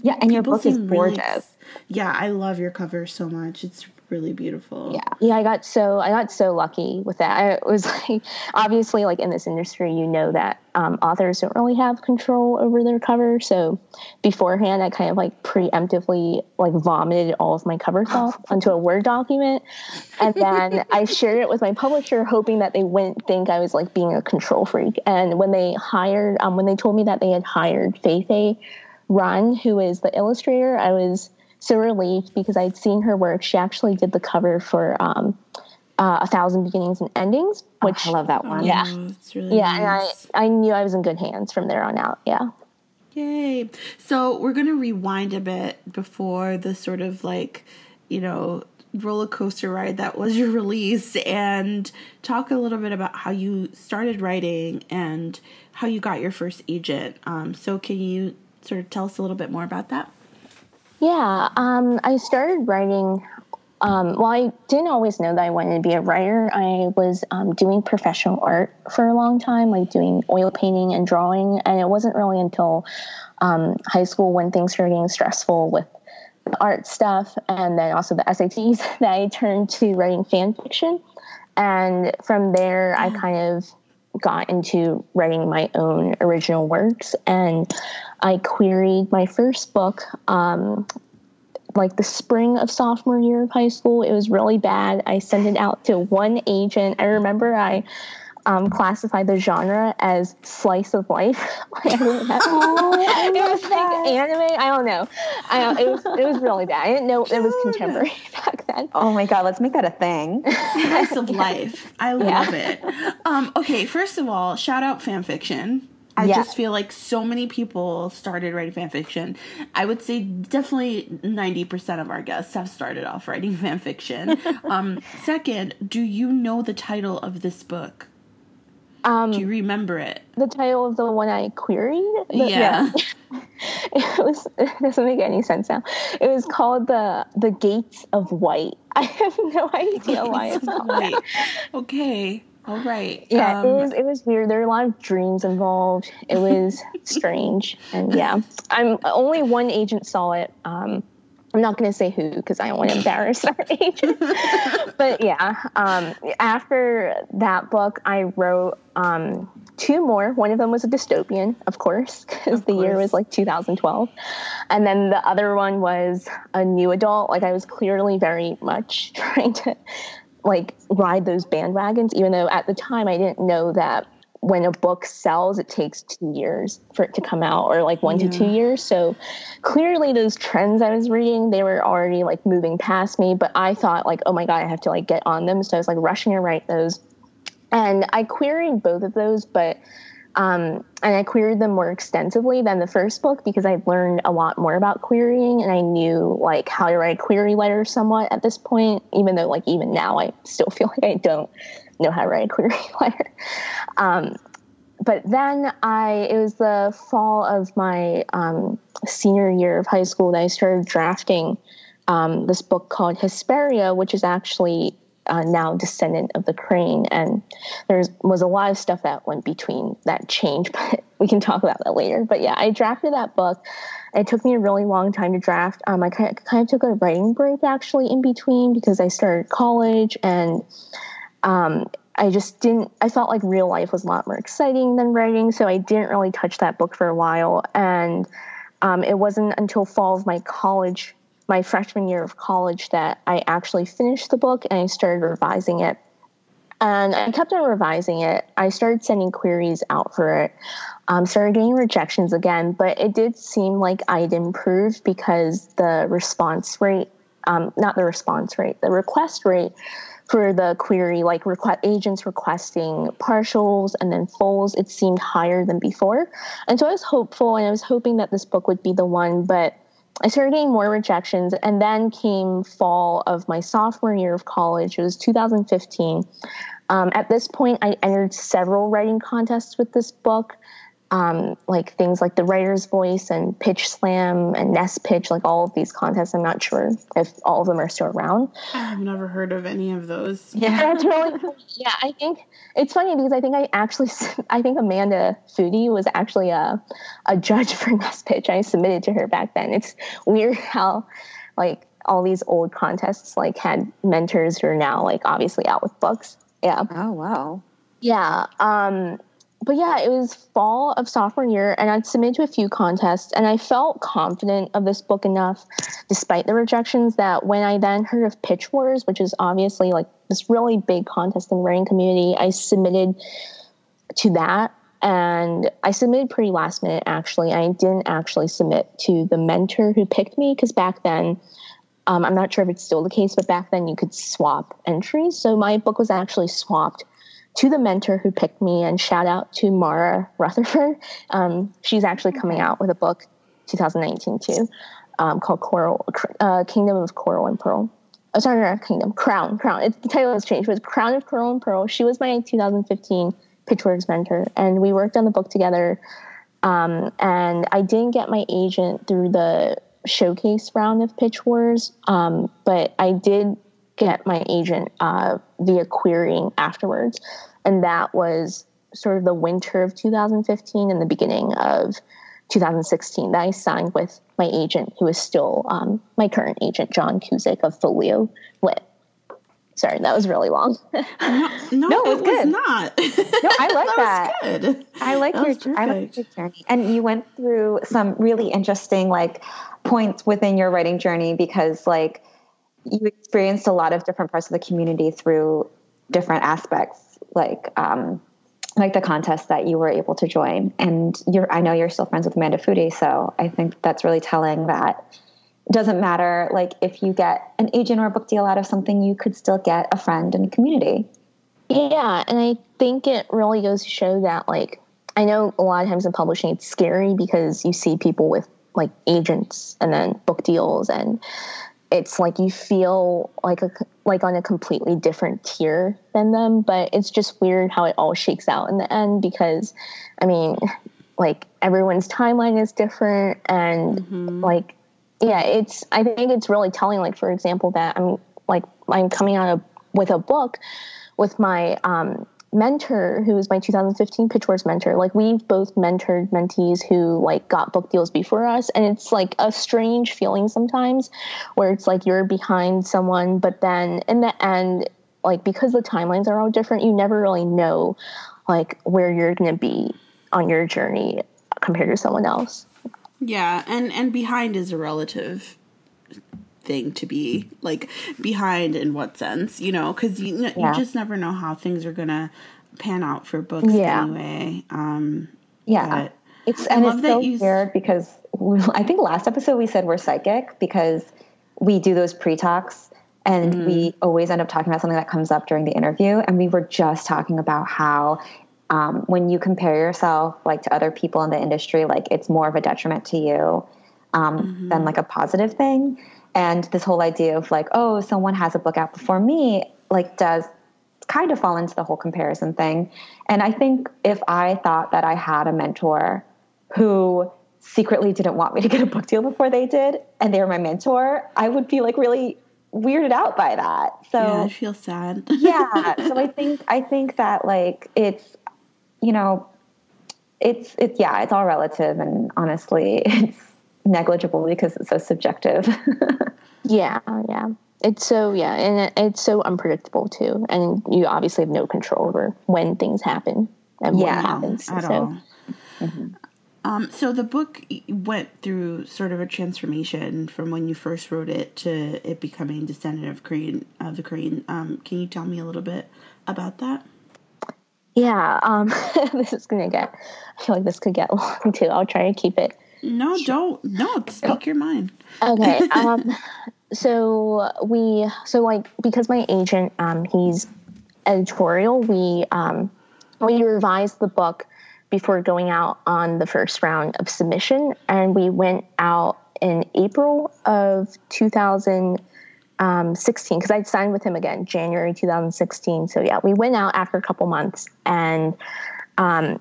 Yeah, and your book is gorgeous. Really, yeah, I love your cover so much. It's really beautiful. Yeah, yeah. I got so I got so lucky with that. I was [laughs] like, obviously, like in this industry, you know that um, authors don't really have control over their cover. So beforehand, I kind of like preemptively like vomited all of my cover thoughts onto a Word document, and then I shared it with my publisher, hoping that they wouldn't think I was like being a control freak. And when they hired, um, when they told me that they had hired Faith Run, who is the illustrator, I was so relieved because I'd seen her work. She actually did the cover for um, uh, A Thousand Beginnings and Endings, which oh, I love that one. Yeah, Oh, it's really yeah, nice. and I I knew I was in good hands from there on out. Yeah. Yay. So we're going to rewind a bit before the sort of like, you know, roller coaster ride that was your [laughs] release and talk a little bit about how you started writing and how you got your first agent. Um, so can you sort of tell us a little bit more about that? Yeah, um, I started writing. Um, well, I didn't always know that I wanted to be a writer. I was um, doing professional art for a long time, like doing oil painting and drawing. And it wasn't really until um, high school when things started getting stressful with the art stuff and then also the SATs [laughs] that I turned to writing fan fiction. And from there, I kind of got into writing my own original works and I queried my first book um, like the spring of sophomore year of high school. It was really bad. I sent it out to one agent. I remember I um, classified the genre as slice of life. [laughs] I didn't have- [laughs] it was like anime. I don't know. I don't, it was it was really bad. I didn't know it was contemporary [laughs] back then. Oh my god, let's make that a thing. Slice of life. I love it. Um, okay, first of all, shout out fan fiction. I Yeah. just feel like so many people started writing fan fiction. I would say definitely 90% of our guests have started off writing fan fiction. um, second, do you know the title of this book? Um, Do you remember it? the title of the one I queried. The- Yeah. [laughs] it was [laughs] it doesn't make any sense now. It was called the the Gates of White. [laughs] I have no idea why it's called that. Okay. All right. Yeah, Um, it was it was weird. There were a lot of dreams involved. It was strange, and yeah, I'm only one agent saw it. Um, I'm not going to say who because I don't want to embarrass our [laughs] agent. but yeah, um, after that book, I wrote um, two more. One of them was a dystopian, of course, because the year was like 2012, and then the other one was a new adult. Like I was clearly very much [laughs] trying to like ride those bandwagons, even though at the time I didn't know that when a book sells, it takes two years for it to come out, or like one to two years. So clearly, those trends I was reading, they were already like moving past me. But I thought like, oh my god, I have to like get on them. So I was like rushing to write those, and I queried both of those, but. Um, and I queried them more extensively than the first book because I learned a lot more about querying and I knew like how to write a query letter somewhat at this point, even though like even now I still [laughs] feel like I don't know how to write a query letter. [laughs] Um, but then I, it was the fall of my um, senior year of high school that I started drafting um, this book called Hesperia, which is actually uh, now descendant of the crane. And there was a lot of stuff that went between that change, [laughs] but we can talk about that later. But yeah, I drafted that book. It took me a really long time to draft. Um, I kind of, kind of took a writing break actually in between because I started college and um, I just didn't, I felt like real life was a lot more exciting than writing. So I didn't really touch that book for a while. And um, it wasn't until fall of my college, my freshman year of college, that I actually finished the book and I started revising it. And I kept on revising it. I started sending queries out for it, um, started getting rejections again, but it did seem like I'd improved because the response rate, um, not the response rate, the request rate for the query, like agents requesting partials and then fulls, it seemed higher than before. And so I was hopeful and I was hoping that this book would be the one, but I started getting more rejections. And then came fall of my sophomore year of college. It was 2015. Um, at this point, I entered several writing contests with this book. Um, like things like the Writer's Voice and Pitch Slam and Nest Pitch, like all of these contests. I'm not sure if all of them are still around. I've never heard of any of those. [laughs] Yeah. That's really cool. Yeah, I think it's funny because I think I actually, [laughs] I think Amanda Foody was actually a, a judge for [laughs] Nest Pitch. I submitted to her back then. It's weird how, like, all these old contests like had mentors who are now like obviously out with books. Yeah. Oh wow. Yeah. Um, but yeah, it was fall of sophomore year, and I'd submitted to a few contests, and I felt confident of this book enough, despite the rejections, that when I then heard of Pitch Wars, which is obviously like this really big contest in the writing community, I submitted to that. And I submitted pretty last minute, actually. I didn't actually submit to the mentor who picked me because back then, um, I'm not sure if it's still the case, but back then you could swap entries. So my book was actually swapped to the mentor who picked me, and shout out to Mara Rutherford. Um, she's actually coming out with a book 2019 too, um, called Coral uh, Kingdom of Coral and Pearl. Oh, sorry, not Kingdom, Crown, Crown. It's, the title has changed. It was Crown of Coral and Pearl. She was my 2015 Pitch Wars mentor, and we worked on the book together. Um, and I didn't get my agent through the showcase round of Pitch Wars, um, but I did get my agent uh, via querying afterwards. And that was sort of the winter of 2015 and the beginning of 2016 that I signed with my agent, who is still um, my current agent, John Cusick of Folio Lit. Sorry, that was really long. [laughs] no, no, no, it, was, good. not. no, I [laughs] like that. that. good. I like that your I like your journey, and you went through some really interesting like points within your writing journey because like you experienced a lot of different parts of the community through different aspects, like um, like the contest that you were able to join. And you're, I know you're still friends with Amanda Foody, so I think that's really telling that it doesn't matter like if you get an agent or a book deal out of something, you could still get a friend and a community. Yeah, and I think it really goes to show that like I know a lot of times in publishing it's scary because you see people with like agents and then book deals and it's like you feel like a like on a completely different tier than them but it's just weird how it all shakes out in the end because i mean like everyone's timeline is different and mm-hmm. like yeah it's i think it's really telling like for example that i'm like i'm coming out of, with a book with my um mentor who was my 2015 pitch wars mentor. Like we've both mentored mentees who like got book deals before us and it's like a strange feeling sometimes where it's like you're behind someone but then in the end like because the timelines are all different you never really know like where you're going to be on your journey compared to someone else. Yeah and and behind is a relative thing to be like behind in what sense you know because you, yeah. you just never know how things are gonna pan out for books yeah. anyway um yeah it's and it's so you... weird because we, i think last episode we said we're psychic because we do those pre-talks and mm. we always end up talking about something that comes up during the interview and we were just talking about how um, when you compare yourself like to other people in the industry like it's more of a detriment to you um, mm-hmm. than like a positive thing and this whole idea of like oh someone has a book out before me like does kind of fall into the whole comparison thing. And i think if i thought that i had a mentor who secretly didn't want me to get a book deal before they did and they were my mentor i would be like really weirded out by that. So yeah, i feel sad. [laughs] Yeah. So i think i think that like it's you know it's it's yeah it's all relative. And honestly [laughs] it's negligible because it's so subjective. [laughs] yeah, yeah. It's so yeah, and it's so unpredictable too, and you obviously have no control over when things happen and yeah, what happens. At so. all. Mm-hmm. Um, so the book went through sort of a transformation from when you first wrote it to it becoming descendant of Crane of the Crane. Um, can you tell me a little bit about that? Yeah, um, [laughs] this is gonna get. I feel like this could get [laughs] long too. I'll try to keep it no, don't. No, speak your mind. Okay. [laughs] Um, so we, so like, because my agent, um, he's editorial, we, um, we revised the book before going out on the first round of submission. And we went out in April of 2016 because I'd signed with him again, January 2016. So yeah, we went out after a couple months and, um,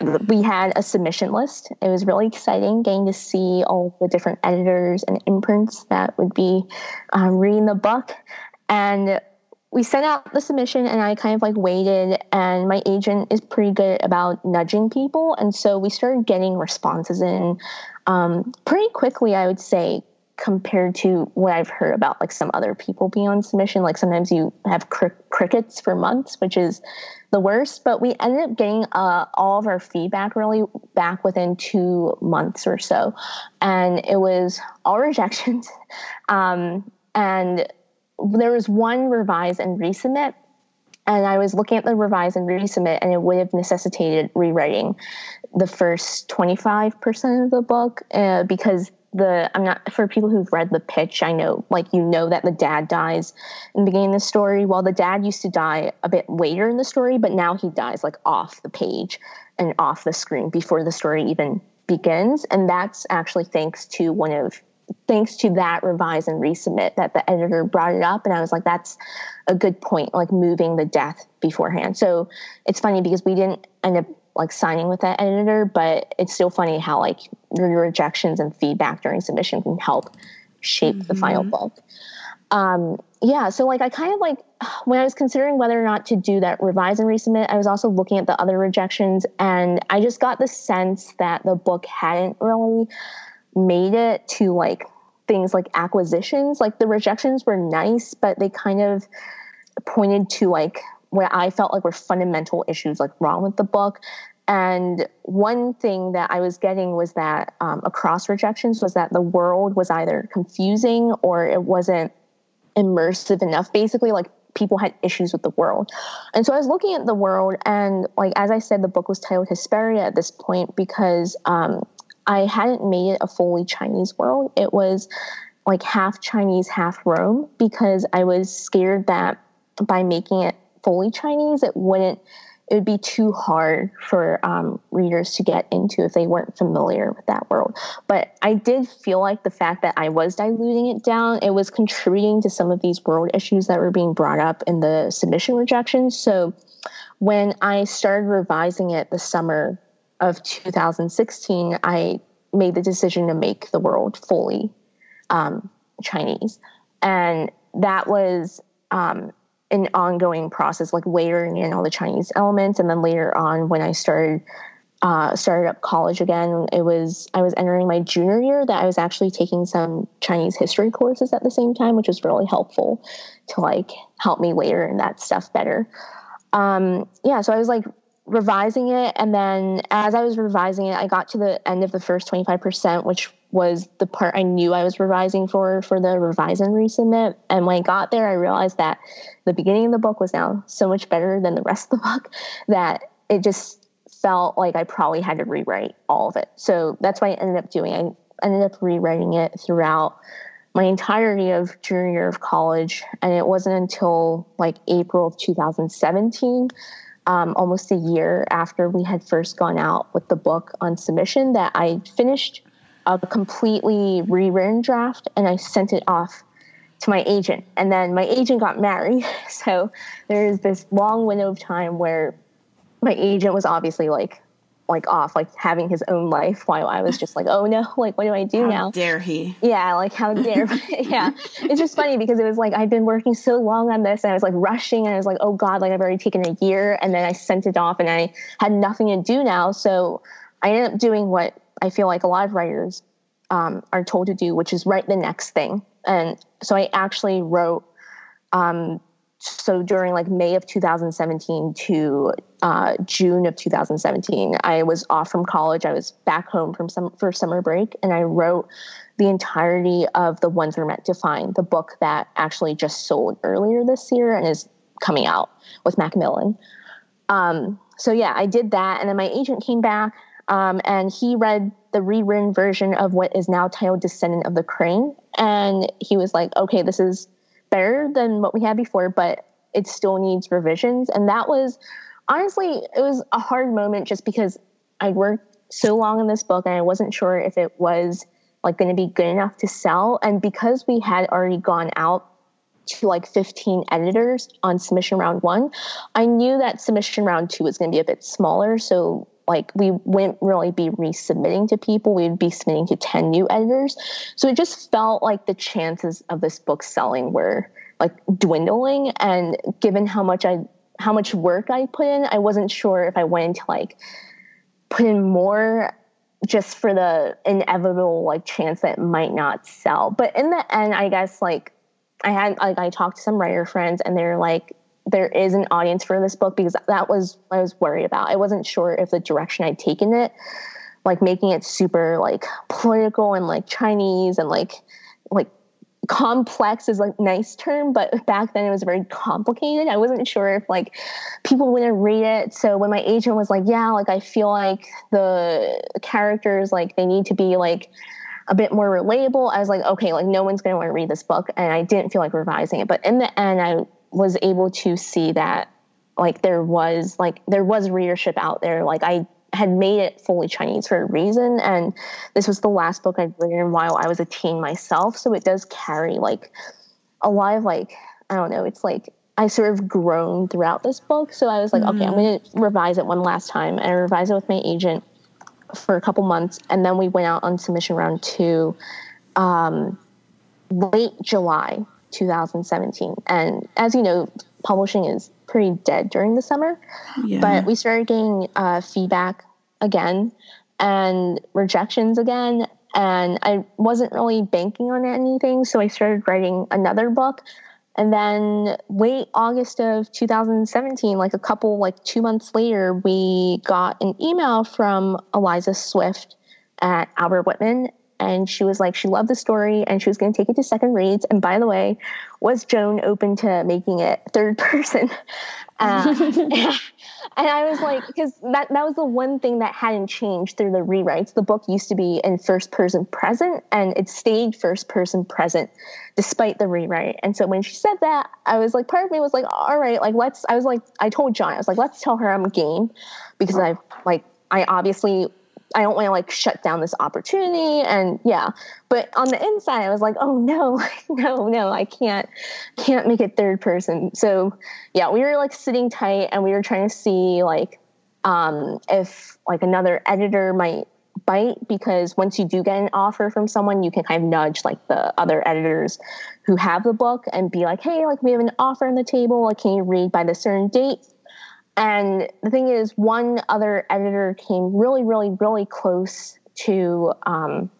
we had a submission list. It was really exciting getting to see all the different editors and imprints that would be um, reading the book. And we sent out the submission, and I kind of like waited. And my agent is pretty good about nudging people. And so we started getting responses in um, pretty quickly, I would say. Compared to what I've heard about like some other people being on submission. Like sometimes you have cr- crickets for months, which is the worst. But we ended up getting uh, all of our feedback really back within two months or so, and it was all [laughs] rejections. Um, and there was one revise and resubmit. And I was looking at the revise and resubmit, and it would have necessitated rewriting the first 25% of the book uh, because the I'm not for people who've read the pitch. I know, like you know, that the dad dies in the beginning of the story. Well, the dad used to die a bit later in the story, but now he dies like off the page and off the screen before the story even begins, and that's actually thanks to one of thanks to that revise and resubmit that the editor brought it up and i was like that's a good point like moving the death beforehand so it's funny because we didn't end up like signing with that editor, but it's still funny how like your rejections and feedback during submission can help shape mm-hmm. the final mm-hmm. book. Um, yeah, so like I kind of like when I was considering whether or not to do that revise and resubmit, I was also looking at the other rejections, and I just got the sense that the book hadn't really made it to like things like acquisitions. Like the rejections were nice, but they kind of pointed to like where I felt like were fundamental issues like wrong with the book. And one thing that I was getting was that um, across rejections was that the world was either confusing or it wasn't immersive enough. Basically, like people had issues with the world. And so I was looking at the world, and like as I said, the book was titled Hesperia at this point because um, I hadn't made it a fully Chinese world. It was like half Chinese, half Rome because I was scared that by making it fully Chinese, it wouldn't it would be too hard for um, readers to get into if they weren't familiar with that world. But I did feel like the fact that I was diluting it down, it was contributing to some of these world issues that were being brought up in the submission rejections. So when I started revising it the summer of 2016, I made the decision to make the world fully um, Chinese. And that was um, an ongoing process, like layering in all the Chinese elements, and then later on, when I started uh, started up college again, it was I was entering my junior year that I was actually taking some Chinese history courses at the same time, which was really helpful to like help me later in that stuff better. Um, yeah, so I was like revising it, and then as I was revising it, I got to the end of the first twenty five percent, which was the part I knew I was revising for for the revise and resubmit. And when I got there, I realized that the beginning of the book was now so much better than the rest of the book [laughs] that it just felt like I probably had to rewrite all of it. So that's what I ended up doing. I ended up rewriting it throughout my entirety of junior year of college, and it wasn't until like April of 2017. Um, almost a year after we had first gone out with the book on submission, that I finished a completely rewritten draft and I sent it off to my agent. And then my agent got married. [laughs] So there's this long window of time where my agent was obviously like like off, like having his own life while I was just like, oh no, [laughs] like what do I do how now? Dare he? Yeah, like how dare [laughs] yeah. It's just funny because it was like I've been working so long on this and I was like rushing and I was like, oh God, like I've already taken a year and then I sent it off and I had nothing to do now. So I ended up doing what I feel like a lot of writers um, are told to do, which is write the next thing. And so I actually wrote. Um, so during like May of 2017 to uh, June of 2017, I was off from college. I was back home from some for summer break, and I wrote the entirety of the ones we're meant to find, the book that actually just sold earlier this year and is coming out with Macmillan. Um, so yeah, I did that, and then my agent came back um, and he read the rewritten version of what is now titled Descendant of the Crane. And he was like, okay, this is better than what we had before, but it still needs revisions. And that was honestly, it was a hard moment just because I worked so long on this book and I wasn't sure if it was like going to be good enough to sell. And because we had already gone out to like 15 editors on submission round one, I knew that submission round two was going to be a bit smaller. So like we wouldn't really be resubmitting to people. We'd be submitting to 10 new editors. So it just felt like the chances of this book selling were like dwindling. And given how much i how much work i put in i wasn't sure if i wanted to like put in more just for the inevitable like chance that might not sell. But in the end, I guess like I had like I talked to some writer friends and they're like there is an audience for this book because that was I was worried about. I wasn't sure if the direction I'd taken it, like making it super like political and like Chinese and like like complex is a nice term, but back then it was very complicated. I wasn't sure if like people wouldn't read it. So when my agent was like, "Yeah, like I feel like the characters like they need to be like a bit more relatable," I was like, "Okay, like no one's going to want to read this book," and I didn't feel like revising it. But in the end, I was able to see that like there was like there was readership out there. Like I had made it fully Chinese for a reason. And this was the last book I'd written while I was a teen myself. So it does carry like a lot of like, I don't know, it's like I sort of grown throughout this book. So I was like, mm-hmm. okay, I'm mm-hmm. going to revise it one last time. And I revised it with my agent for a couple months. And then we went out on submission round two um, late July 2017. And as you know, publishing is pretty dead during the summer. Yeah. But we started getting uh, feedback again and rejections again. And I wasn't really banking on anything. So I started writing another book. And then late August of 2017, like a couple, like two months later, we got an email from Eliza Swift at Albert Whitman and she was like she loved the story and she was going to take it to second reads. And by the way was joan open to making it third [laughs] person? Uh, [laughs] and i was like because that, that was the one thing that hadn't changed through the rewrites. The book used to be in first person present and it stayed first person present despite the rewrite. And so when she said that i was like part of me was like all right like let's i was like i told john i was like let's tell her i'm game because i've like i obviously I don't want to like shut down this opportunity. And yeah, but on the inside, I was like, oh no, [laughs] no, no, I can't, can't make it third person. So yeah, we were like sitting tight and we were trying to see like um, if like another editor might bite because once you do get an offer from someone, you can kind of nudge like the other editors who have the book and be like, hey, like we have an offer on the table. Like, can you read by the certain date? And the thing is, one other editor came really, really, really close to um,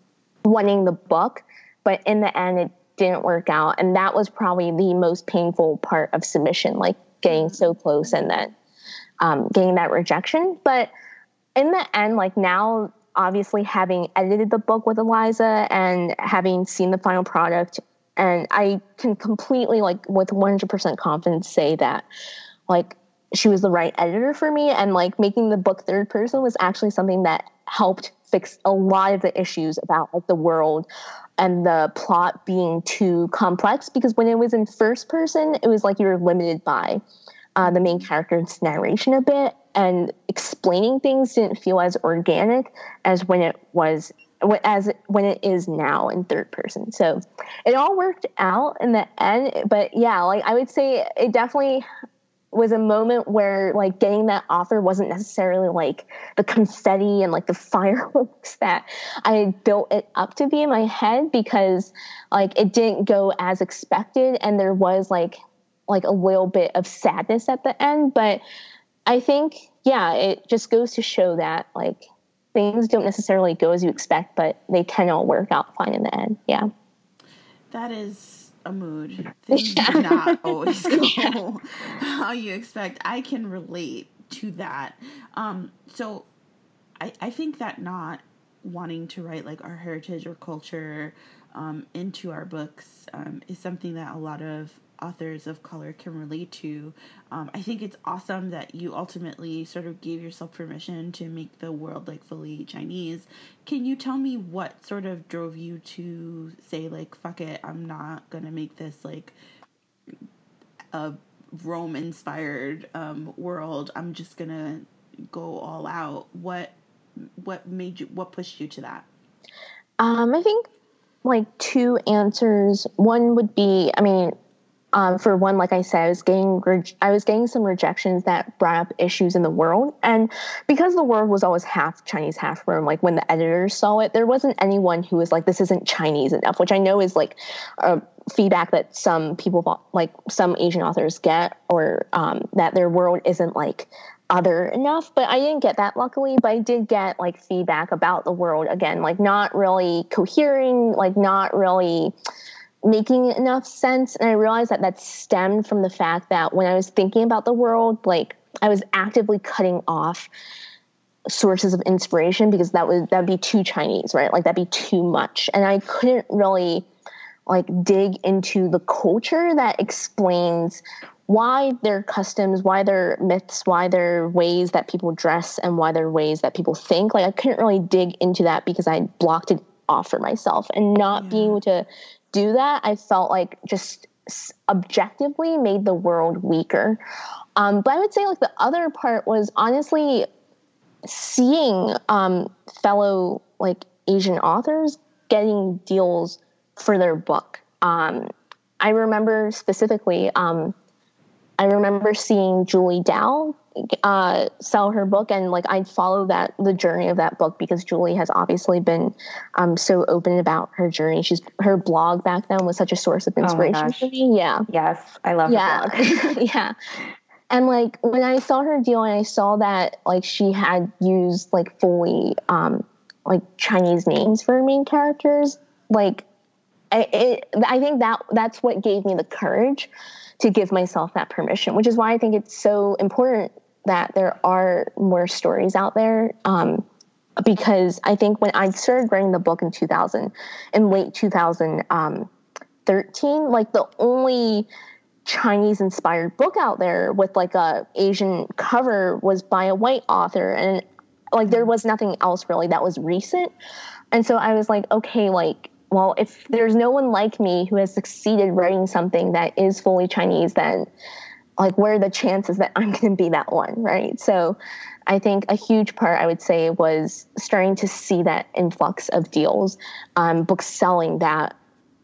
winning the book, but in the end, it didn't work out. And that was probably the most painful part of submission, like getting so close and then um, getting that rejection. But in the end, like now, obviously having edited the book with Eliza and having seen the final product, and I can completely, like, with 100% confidence say that, like, she was the right editor for me and like making the book third person was actually something that helped fix a lot of the issues about like the world and the plot being too complex because when it was in first person it was like you were limited by uh, the main character's narration a bit and explaining things didn't feel as organic as when it was as when it is now in third person. So it all worked out in the end but yeah like i would say it definitely was a moment where like getting that offer wasn't necessarily like the confetti and like the [laughs] fireworks that I built it up to be in my head because like it didn't go as expected and there was like like a little bit of sadness at the end. But I think yeah it just goes to show that like things don't necessarily go as you expect but they tend to work out fine in the end. Yeah. That is a mood. Things yeah. do [laughs] not always go how you expect. I can relate to that. Um, so I, I think that not wanting to write like our heritage or culture um, into our books um, is something that a lot of authors of color can relate to. Um, I think it's awesome that you ultimately sort of gave yourself permission to make the world like fully Chinese. Can you tell me what sort of drove you to say like fuck it, I'm not gonna make this like a Rome inspired um, world. I'm just gonna go all out. What what made you what pushed you to that? Um, I think like two answers. One would be, I mean, um, for one, like I said, I was getting re- I was getting some rejections that brought up issues in the world, and because the world was always half Chinese, half Rome, like when the editors saw it, there wasn't anyone who was like, "This isn't Chinese enough," which I know is like a feedback that some people, like some Asian authors, get, or um, that their world isn't like other enough. But i didn't get that luckily but i did get like feedback about the world. Again like not really cohering like not really making enough sense and i realized that that stemmed from the fact that when i was thinking about the world like i was actively cutting off sources of inspiration because that would that'd be too chinese right like that'd be too much and i couldn't really like dig into the culture that explains why their customs, why their myths, why their ways that people dress, and why their ways that people think. Like I couldn't really dig into that because I blocked it off for myself, and not yeah. being able to do that, I felt like just objectively made the world weaker. Um, but I would say like the other part was honestly seeing um, fellow like Asian authors getting deals for their book. Um, I remember specifically um, I remember seeing Julie Dao uh, sell her book, and like I'd follow that the journey of that book because Julie has obviously been um, so open about her journey. She's her blog back then was such a source of oh inspiration oh for me. Yeah. Yes, I love. Yeah, [laughs] yeah. And like when I saw her deal, and I saw that like she had used like fully um, like Chinese names for her main characters, like I, it, I think that that's what gave me the courage to give myself that permission, which is why I think it's so important that there are more stories out there. Um, because I think when I started writing the book in 2000, in late 2013, like the only Chinese inspired book out there with like a Asian cover was by a white author and like there was nothing else really that was recent. And so I was like, okay, like well, if there's no one like me who has succeeded writing something that is fully Chinese, then like what are the chances that I'm [laughs] going to be that one, right? So I think a huge part I would say was starting to see that influx of deals, um, books selling that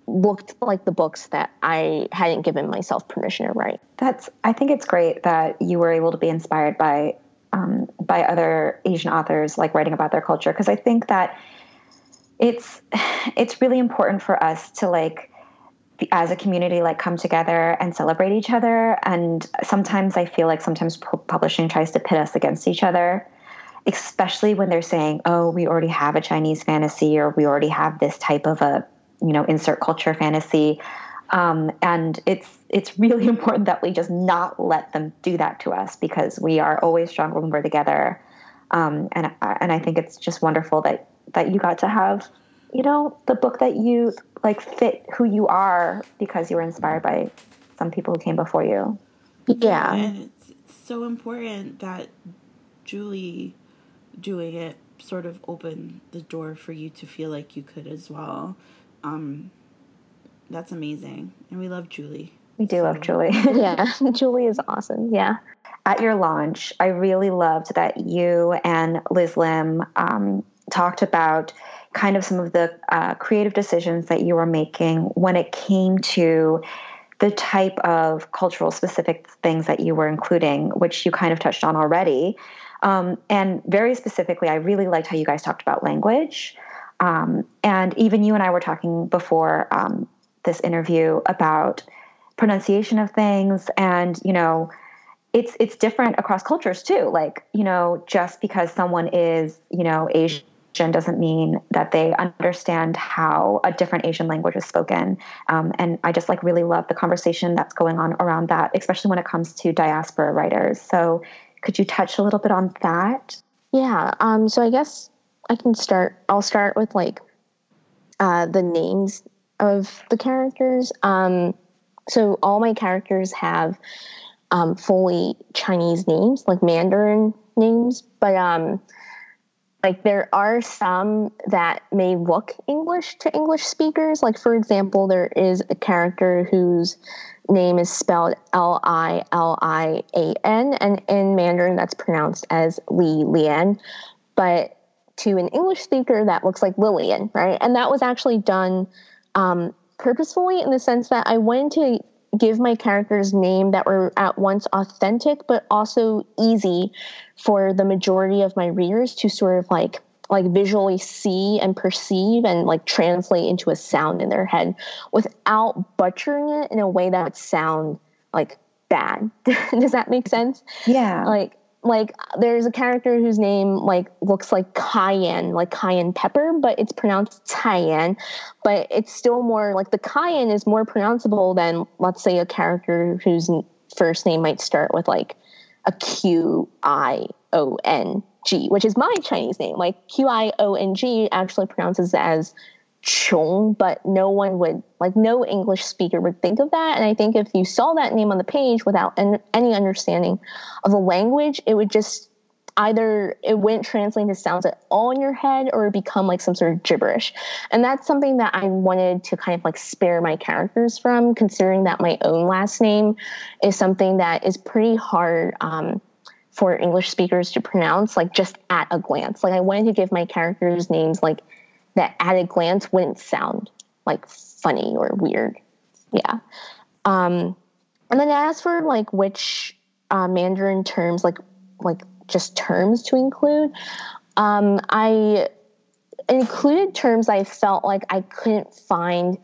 looked like the books that I hadn't given myself permission to write. That's I think it's great that you were able to be inspired by um, by other Asian authors like writing about their culture because I think that it's it's really important for us to like as a community like come together and celebrate each other. And sometimes i feel like sometimes publishing tries to pit us against each other especially when they're saying oh we already have a chinese fantasy or we already have this type of a you know insert culture fantasy. Um, and it's it's really [laughs] important that we just not let them do that to us because we are always stronger when we're together. Um, and and I think it's just wonderful that that you got to have, you know, the book that you like fit who you are because you were inspired by some people who came before you. Yeah. And it's, it's so important that Julie doing it sort of opened the door for you to feel like you could as well. Um, that's amazing. And we love Julie. We do so. love Julie. [laughs] yeah, Julie is awesome. Yeah. At your launch, I really loved that you and Liz Lim um, talked about kind of some of the uh, creative decisions that you were making when it came to the type of cultural specific things that you were including, which you kind of touched on already. Um, and very specifically, I really liked how you guys talked about language. Um, and even you and I were talking before um, this interview about pronunciation of things and, you know, it's it's different across cultures too like you know just because someone is you know asian doesn't mean that they understand how a different Asian language is spoken. Um, and I just like really love the conversation that's going on around that, especially when it comes to diaspora writers. So could you touch a little bit on that? Yeah. Um, so I guess I can start, I'll start with like uh, the names of the characters. Um, so all my characters have um, fully Chinese names, like Mandarin names, but um, like there are some that may look English to English speakers. Like for example, there is a character whose name is spelled L I L I A N, and in Mandarin that's pronounced as Li Lian. But to an English speaker, that looks like Lillian, right? And that was actually done um, purposefully in the sense that I wanted to give my characters name that were at once authentic but also easy for the majority of my readers to sort of like like visually see and perceive and like translate into a sound in their head without butchering it in a way that would sound like bad. [laughs] Does that make sense? Yeah. Like like there's a character whose name like looks like cayenne, like cayenne pepper, but it's pronounced Caiyan. But it's still more like the cayenne is more pronounceable than let's say a character whose first name might start with like a Q I O N G, which is my Chinese name. Like Q I O N G actually pronounces as Chong, but no one would like no English speaker would think of that. And I think if you saw that name on the page without an, any understanding of the language, it would just either it wouldn't translate into sounds at all in your head or become like some sort of gibberish. And that's something that I wanted to kind of like spare my characters from, considering that my own last name is something that is pretty hard. Um, for English speakers to pronounce, like just at a glance. Like I wanted to give my characters names like that at a glance wouldn't sound like funny or weird. Yeah. Um, and then as for like which uh, Mandarin terms, like like just terms to include, um, I included terms I felt like I couldn't find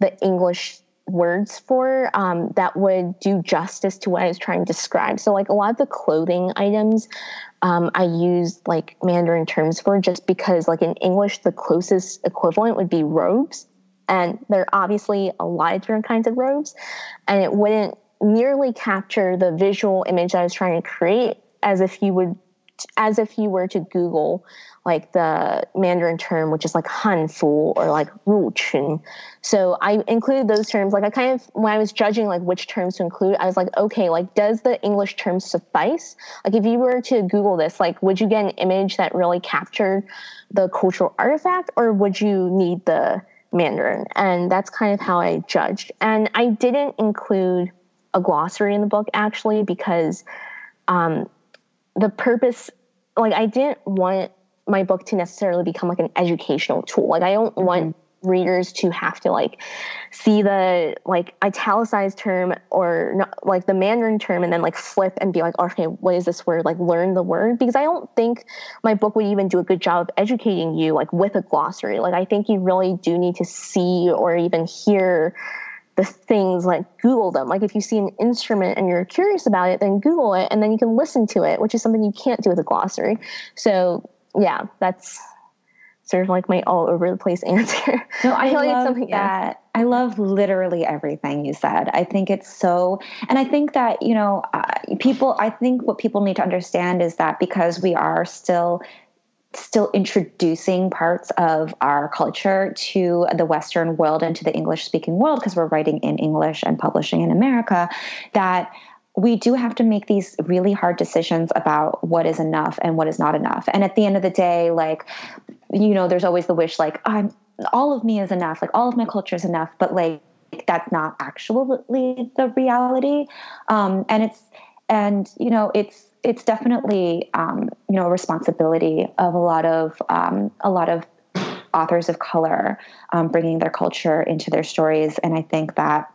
the English words for um, that would do justice to what I was trying to describe. So, like a lot of the clothing items, um, I used like Mandarin terms for just because, like in English, the closest equivalent would be robes. And there are obviously a lot of different kinds of robes, and it wouldn't nearly capture the visual image I was trying to create as if you would as if you were to Google like the Mandarin term, which is like Hanfu or like ruqun. So I included those terms. Like I kind of, when I was judging like which terms to include, I was like, okay, like does the English term suffice? Like if you were to Google this, like would you get an image that really captured the cultural artifact or would you need the Mandarin? And that's kind of how I judged. And I didn't include a glossary in the book actually because um, the purpose like I didn't want my book to necessarily become like an educational tool. Like I don't want mm-hmm. readers to have to like see the like italicized term or not, like the Mandarin term and then like flip and be like, okay, what is this word? Like learn the word because I don't think my book would even do a good job of educating you like with a glossary. Like I think you really do need to see or even hear the things like Google them. Like if you see an instrument and you're curious about it, then Google it and then you can listen to it, which is something you can't do with a glossary. So yeah, that's sort of like my all over the place [laughs] answer. No, I, I love that. Yeah. I love literally everything you said. I think it's so, and I think that, you know, uh, people, I think what people need to understand is that because we are still still introducing parts of our culture to the Western world and to the English speaking world because we're writing in English and publishing in America, that we do have to make these really hard decisions about what is enough and what is not enough. And at the end of the day, like, you know, there's always the wish, like, I'm all of me is enough, like, all of my culture is enough, but like, that's not actually the reality. Um, and it's, and, you know, it's, it's definitely um, you know a responsibility of a lot of um, a lot of authors of color um, bringing their culture into their stories, and I think that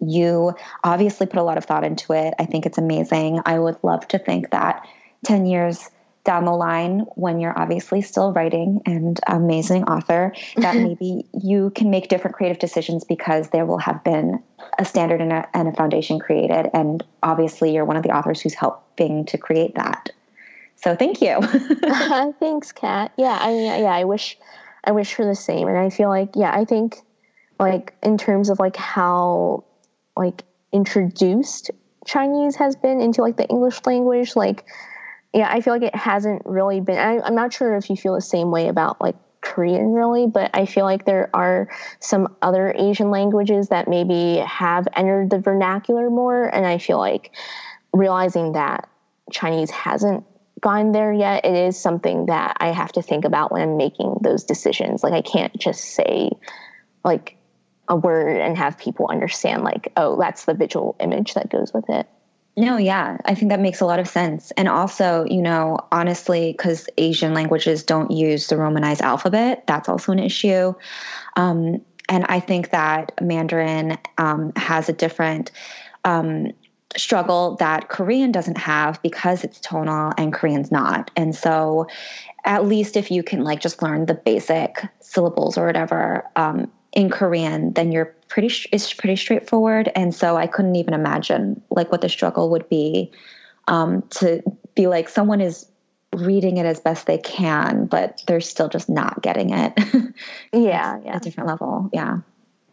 you obviously put a lot of thought into it. I think it's amazing. I would love to think that ten years down the line when you're obviously still writing and amazing author that maybe you can make different creative decisions because there will have been a standard and a, and a foundation created. And obviously you're one of the authors who's helping to create that. So thank you. Uh, [laughs] [laughs] thanks kat. Yeah i mean yeah i wish i wish for the same. And i feel like yeah i think like in terms of like how like introduced chinese has been into like the english language like yeah, I feel like it hasn't really been. I, I'm not sure if you feel the same way about like Korean really, but I feel like there are some other Asian languages that maybe have entered the vernacular more. And I feel like realizing that Chinese hasn't gone there yet, it is something that I have to think about when I'm making those decisions. Like, I can't just say, like, a word and have people understand, like, oh, that's the visual image that goes with it. No, yeah, I think that makes a lot of sense. And also, you know, honestly, because Asian languages don't use the Romanized alphabet, that's also an issue. Um, and I think that Mandarin um, has a different um, struggle that Korean doesn't have because it's tonal and Korean's not. And so, at least if you can like just learn the basic syllables or whatever um, in Korean, then you're pretty it's pretty straightforward. And so I couldn't even imagine like what the struggle would be um, to be like someone is reading it as best they can, but they're still just not getting it. [laughs] yeah, yeah. a different level. Yeah.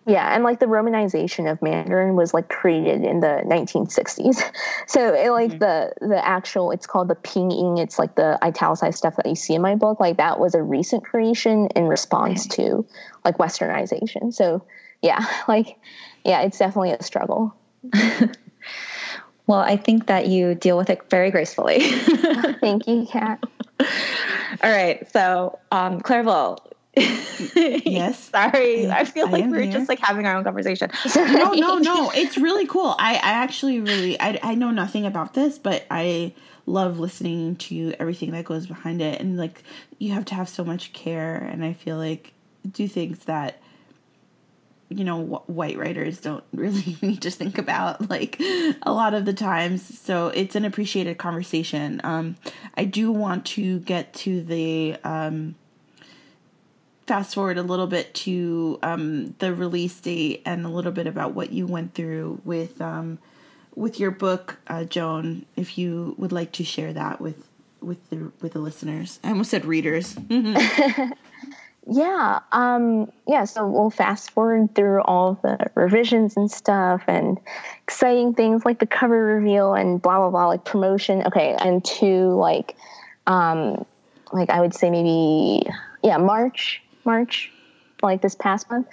Yeah, and like the romanization of Mandarin was like created in the 1960s. [laughs] So it, like mm-hmm. the the actual it's called the pinyin, it's like the italicized stuff that you see in my book, like that was a recent creation in response okay. to like westernization. So yeah, [laughs] like yeah, it's definitely a struggle. [laughs] well, I think that you deal with it very gracefully. Thank you, Kat. All right. So, um, Claribel, yes. [laughs] Sorry. I, I feel like we're here. just like having our own conversation. no, no, no. [laughs] It's really cool. I, I actually really I, I know nothing about this, but I love listening to everything that goes behind it and like you have to have so much care and I feel like do things that you know wh- white writers don't [laughs] really need to think about like a lot of the times so it's an appreciated conversation um i do want to get to the um fast forward a little bit to um, the release date and a little bit about what you went through with um, with your book, uh, Joan. If you would like to share that with with the with the listeners, I almost said readers. [laughs] yeah, um, yeah. So we'll fast forward through all the revisions and stuff, and exciting things like the cover reveal and blah blah blah, like promotion. Okay, and to like, um, like I would say maybe yeah March March, like this past month.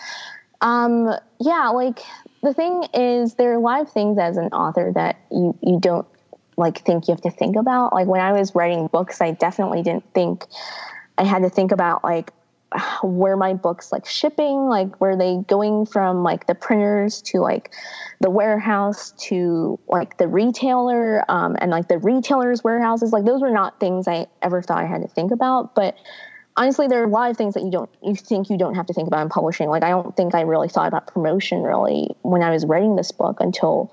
Um, yeah, like the thing is, there are a lot of things as an author that you you don't like think you have to think about. Like when I was writing books, I definitely didn't think I had to think about like where my books like shipping like were they going from like the printers to like the warehouse to like the retailer um, and like the retailers warehouses like those were not things i ever thought i had to think about but honestly there are a lot of things that you don't you think you don't have to think about in publishing. Like i don't think i really thought about promotion really when i was writing this book until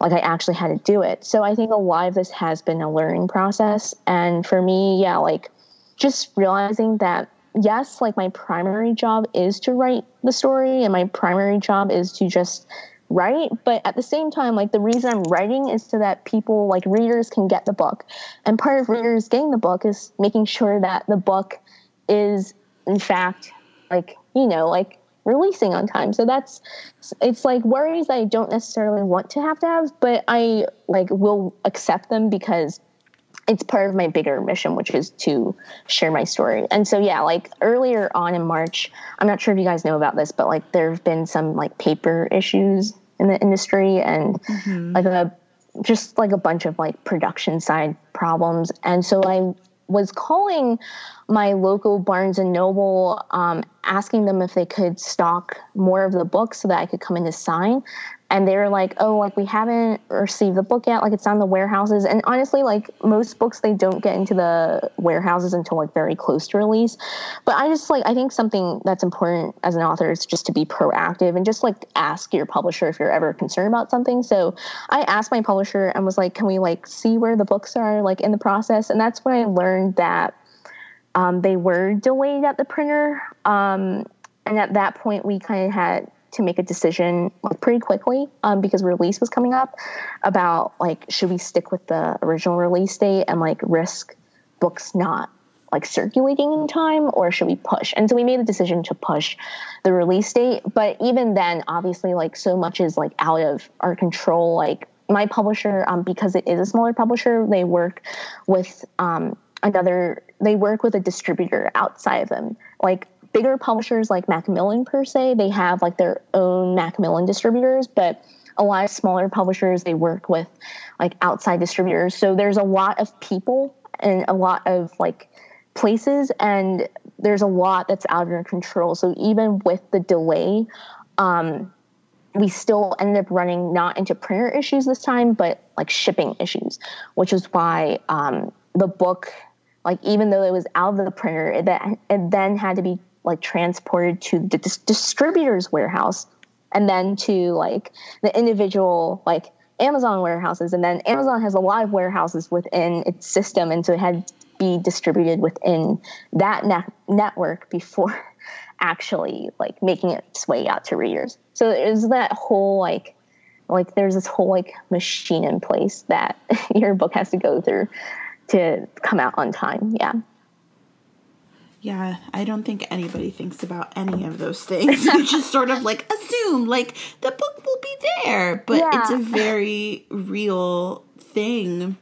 like i actually had to do it. So i think a lot of this has been a learning process. And for me yeah like just realizing that yes like my primary job is to write the story and my primary job is to just write. But at the same time like the reason i'm writing is so that people like readers can get the book. And part of readers getting the book is making sure that the book is in fact like you know like releasing on time. So that's it's like worries i don't necessarily want to have to have but i like will accept them because it's part of my bigger mission which is to share my story. And so yeah like earlier on in march i'm not sure if you guys know about this but like there have been some like paper issues in the industry and mm-hmm. like a just like a bunch of like production side problems. And so i was calling my local Barnes and Noble, um, asking them if they could stock more of the books so that I could come in to sign. And they were like, "Oh, like we haven't received the book yet. Like it's on the warehouses." And honestly, like most books, they don't get into the warehouses until like very close to release. But I just like I think something that's important as an author is just to be proactive and just like ask your publisher if you're ever concerned about something. So I asked my publisher and was like, "Can we like see where the books are like in the process?" And that's when I learned that um, they were delayed at the printer. Um, and at that point, we kind of had to make a decision like pretty quickly um, because release was coming up about like should we stick with the original release date and like risk books not like circulating in time or should we push? And so we made a decision to push the release date but even then obviously like so much is like out of our control. Like my publisher um, because it is a smaller publisher they work with um, another they work with a distributor outside of them. Like bigger publishers like macmillan per se they have like their own macmillan distributors but a lot of smaller publishers they work with like outside distributors. So there's a lot of people and a lot of like places and there's a lot that's out of your control. So even with the delay um, we still ended up running not into printer issues this time but like shipping issues which is why um, the book like even though it was out of the printer it, it then had to be like transported to the dis- distributor's warehouse and then to like the individual like amazon warehouses and then amazon has a lot of warehouses within its system and so it had to be distributed within that ne- network before [laughs] actually like making its way out to readers so there's that whole like like there's this whole like machine in place that [laughs] your book has to go through to come out on time. Yeah. Yeah, I don't think anybody thinks about any of those things. [laughs] you just sort of like assume like the book will be there, but yeah. it's a very real thing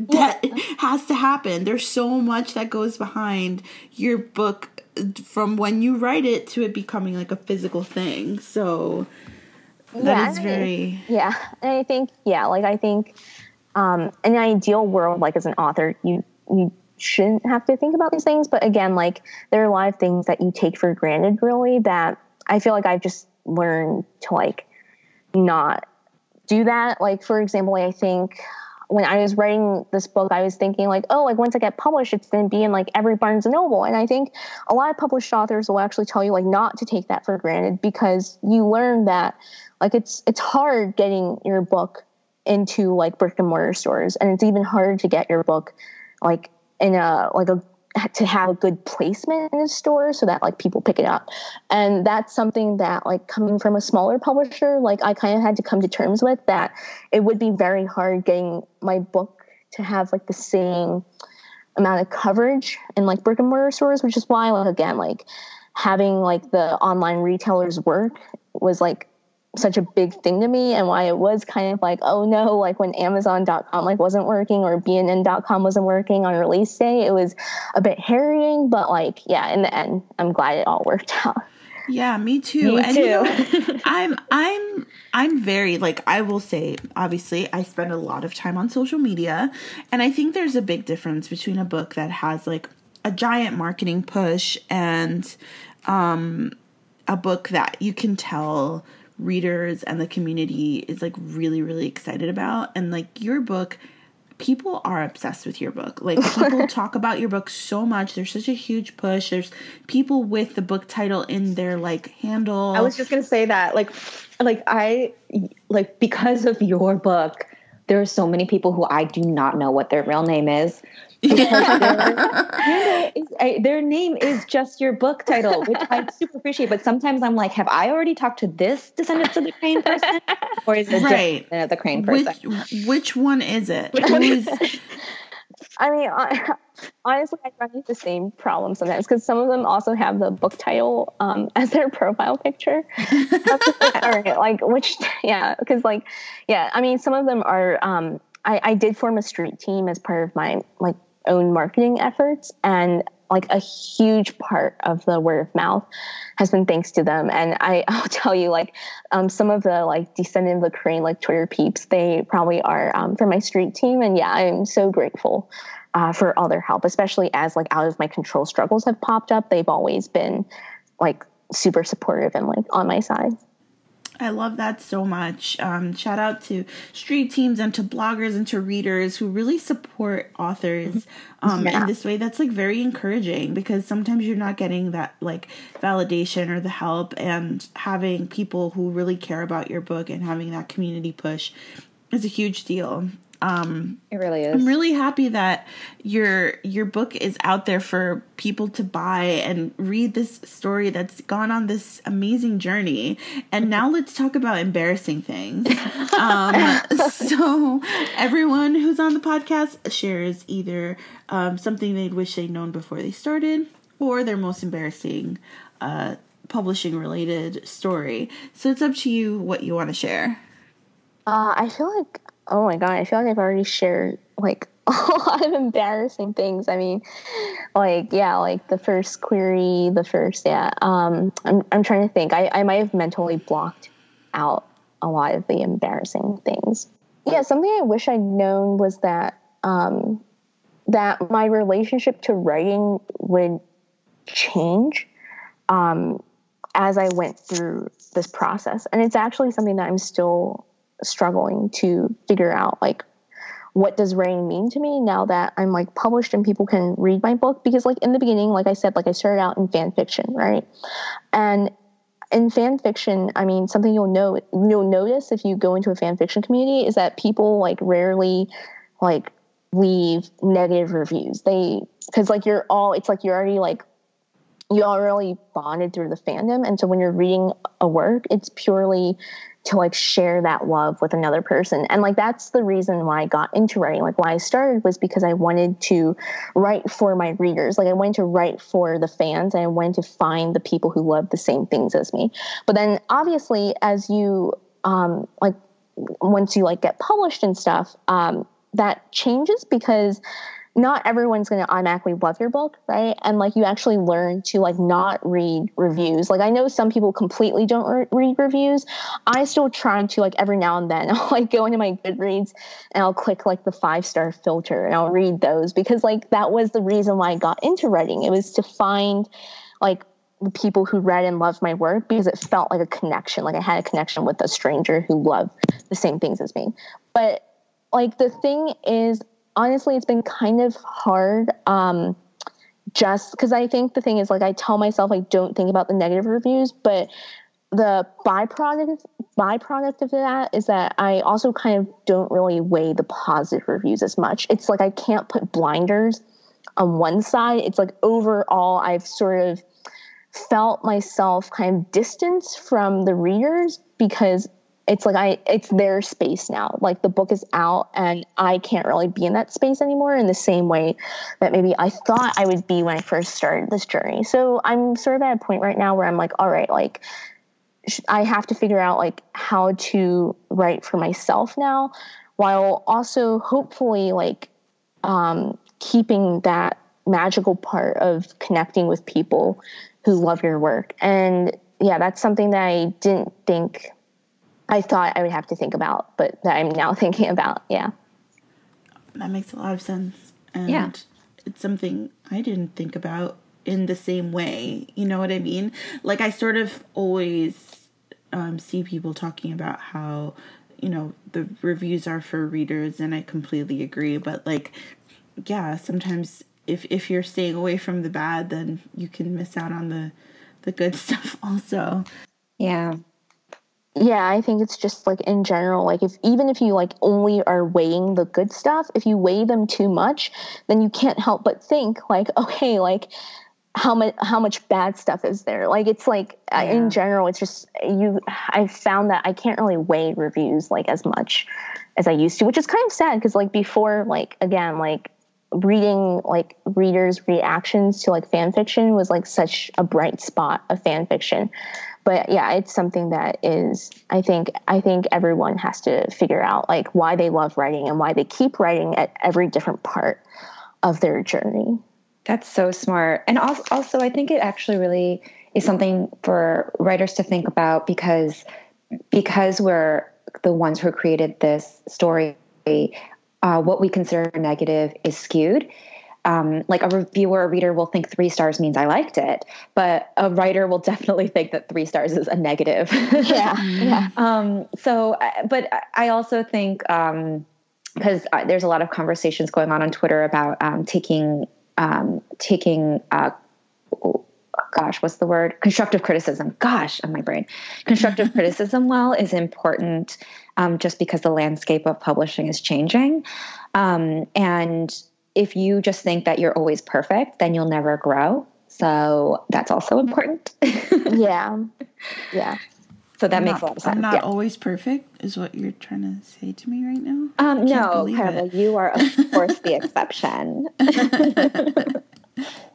that yeah. [laughs] has to happen. There's so much that goes behind your book from when you write it to it becoming like a physical thing. So that yeah, is very yeah. And I think yeah, like I think um in an ideal world like as an author, you you shouldn't have to think about these things. But again, like there are a lot of things that you take for granted, really, that I feel like I've just learned to like not do that. Like, for example, I think when I was writing this book, I was thinking like, oh, like once I get published, it's going to be in like every Barnes and Noble. And I think a lot of published authors will actually tell you like not to take that for granted because you learn that like it's it's hard getting your book into like brick and mortar stores, and it's even harder to get your book like in a like a to have a good placement in a store so that like people pick it up. And that's something that like coming from a smaller publisher like i kind of had to come to terms with that it would be very hard getting my book to have like the same amount of coverage in like brick and mortar stores which is why like again like having like the online retailers work was like such a big thing to me and why it was kind of like oh no like when amazon.com like wasn't working or bnn.com wasn't working on release day it was a bit harrying but like yeah in the end i'm glad it all worked [laughs] out. Yeah me too. Me and too you know, [laughs] i'm i'm i'm very like i will say obviously i spend a lot of time on social media and i think there's a big difference between a book that has like a giant marketing push and um a book that you can tell readers and the community is like really really excited about. And like your book people are obsessed with your book. Like [laughs] people talk about your book so much. There's such a huge push. There's people with the book title in their like handle. I was just going to say that like like i like because of your book there are so many people who i do not know what their real name is their, their name is just your book title, which I [laughs] super appreciate. But sometimes I'm like, have I already talked to this Descendants of the Crane person, or is it right. just the Crane person? Which, which one is it? Is... [laughs] I mean, honestly, I run into the same problem sometimes because some of them also have the book title um, [laughs] as their profile picture. All right, like which, yeah, because like, yeah, I mean, some of them are. Um, I, I did form a street team as part of my like own marketing efforts and like a huge part of the word of mouth has been thanks to them. And I, [laughs] I'll tell you, like, um, some of the like descendant of the crane, like Twitter peeps, they probably are um, from my street team. And yeah, I'm so grateful uh, for all their help, especially as like out of my control struggles have popped up. They've always been like super supportive and like on my side. I love that so much. Um, shout out to street teams and to bloggers and to readers who really support authors um, yeah. in this way. That's like very encouraging because sometimes you're not getting that like validation or the help, and having people who really care about your book and having that community push is a huge deal. Um, it really is. I'm really happy that your your book is out there for people to buy and read this story that's gone on this amazing journey. And [laughs] now let's talk about embarrassing things. Um, [laughs] so everyone who's on the podcast shares either um, something they'd wish they'd known before they started, or their most embarrassing uh, publishing related story. So it's up to you what you want to share. Uh, I feel like oh my god, I feel like I've already shared like [laughs] a lot of embarrassing things. I mean, like yeah, like the first query, the first yeah. Um, I'm I'm trying to think. I I might have mentally blocked out a lot of the embarrassing things. Yeah, something I wish I'd known was that um, that my relationship to writing would change um, as I went through this process, and it's actually something that I'm still struggling to figure out like what does writing mean to me now that I'm like published and people can read my book? Because like in the beginning like I said like I started out in fan fiction right? And in fan fiction I mean something you'll know you'll notice if you go into a fan fiction community is that people like rarely like leave negative reviews. They because like you're all it's like you're already like you already bonded through the fandom. And so when you're reading a work it's purely to like share that love with another person. And like that's the reason why I got into writing. Like why I started was because I wanted to write for my readers. Like I wanted to write for the fans and I wanted to find the people who love the same things as me. But then obviously as you um like once you like get published and stuff, um, that changes because not everyone's going to automatically love your book, right? And like you actually learn to like not read reviews. Like I know some people completely don't re- read reviews. I still try to like every now and then [laughs] I'll like go into my Goodreads and I'll click like the five star filter and I'll read those because like that was the reason why I got into writing. It was to find like the people who read and loved my work because it felt like a connection. Like I had a connection with a stranger who loved the same things as me. But like the thing is honestly, it's been kind of hard. Um, just because I think the thing is, like, I tell myself I don't think about the negative reviews, but the byproduct byproduct of that is that I also kind of don't really weigh the positive reviews as much. It's like I can't put blinders on one side. It's like overall, I've sort of felt myself kind of distance from the readers because it's like I it's their space now. Like the book is out and I can't really be in that space anymore in the same way that maybe I thought I would be when I first started this journey. So I'm sort of at a point right now where I'm like, all right, like I have to figure out like how to write for myself now while also hopefully like um, keeping that magical part of connecting with people who love your work. And yeah, that's something that I didn't think I thought I would have to think about, but that I'm now [laughs] thinking about. Yeah. That makes a lot of sense. And Yeah. it's something I didn't think about in the same way. You know what I mean? Like, I sort of always um, see people talking about how, you know, the reviews are for readers, and I completely agree. But, like, yeah, sometimes if, if you're staying away from the bad, then you can miss out on the, the good [laughs] stuff also. Yeah. Yeah i think it's just like in general like if even if you like only are weighing the good stuff if you weigh them too much then you can't help but think like [laughs] okay like how much how much bad stuff is there like it's like Yeah. in general it's just you i found that i can't really weigh reviews like as much as i used to which is kind of sad because like before like again like reading like readers reactions to like fan fiction was like such a bright spot of fan fiction but yeah it's something that is i think i think everyone has to figure out like why they love writing and why they keep writing at every different part of their journey That's so smart. And also, also, I think it actually really is something for writers to think about because because we're the ones who created this story, uh, what we consider negative is skewed. Um, like a reviewer or reader will think three stars means I liked it, but a writer will definitely think that three stars is a negative. [laughs] yeah yeah [laughs] Um, so, but I also think because uh, there's a lot of conversations going on on Twitter about um, taking um, taking uh, gosh, what's the word? Constructive criticism. Gosh, on my brain. Constructive [laughs] criticism, well, is important um, just because the landscape of publishing is changing. Um, and if you just think that you're always perfect, then you'll never grow. So that's also important. [laughs] yeah yeah so that I'm makes not, a lot of sense. I'm not yeah. always perfect, is what you're trying to say to me right now? Um, no, believe Carla, you are of [laughs] course the exception. [laughs]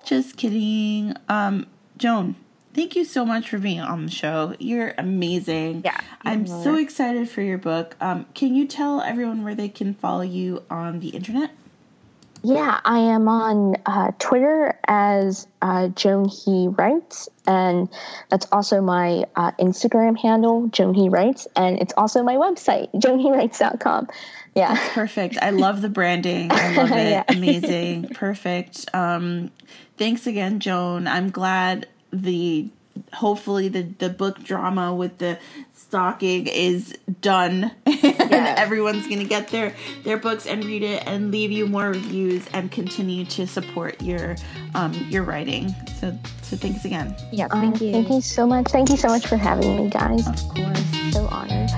Just kidding. Um, Joan, thank you so much for being on the show. You're amazing. Yeah, I'm you so excited for your book. Um, can you tell everyone where they can follow you on the internet? Yeah, I am on uh, Twitter as uh, Joan He Writes, and that's also my uh, Instagram handle, Joan He Writes, and it's also my website, [laughs] joanhewrites.com. Yeah. That's perfect. I love the branding. I [laughs] love it. Yeah. Amazing. Perfect. Um, thanks again, Joan. I'm glad the hopefully the the book drama with the stalking is done [laughs] and everyone's gonna get their their books and read it and leave you more reviews and continue to support your um your writing so so thanks again Yeah, Um, thank you. Thank you so much. Thank you so much for having me, guys. of course So honored.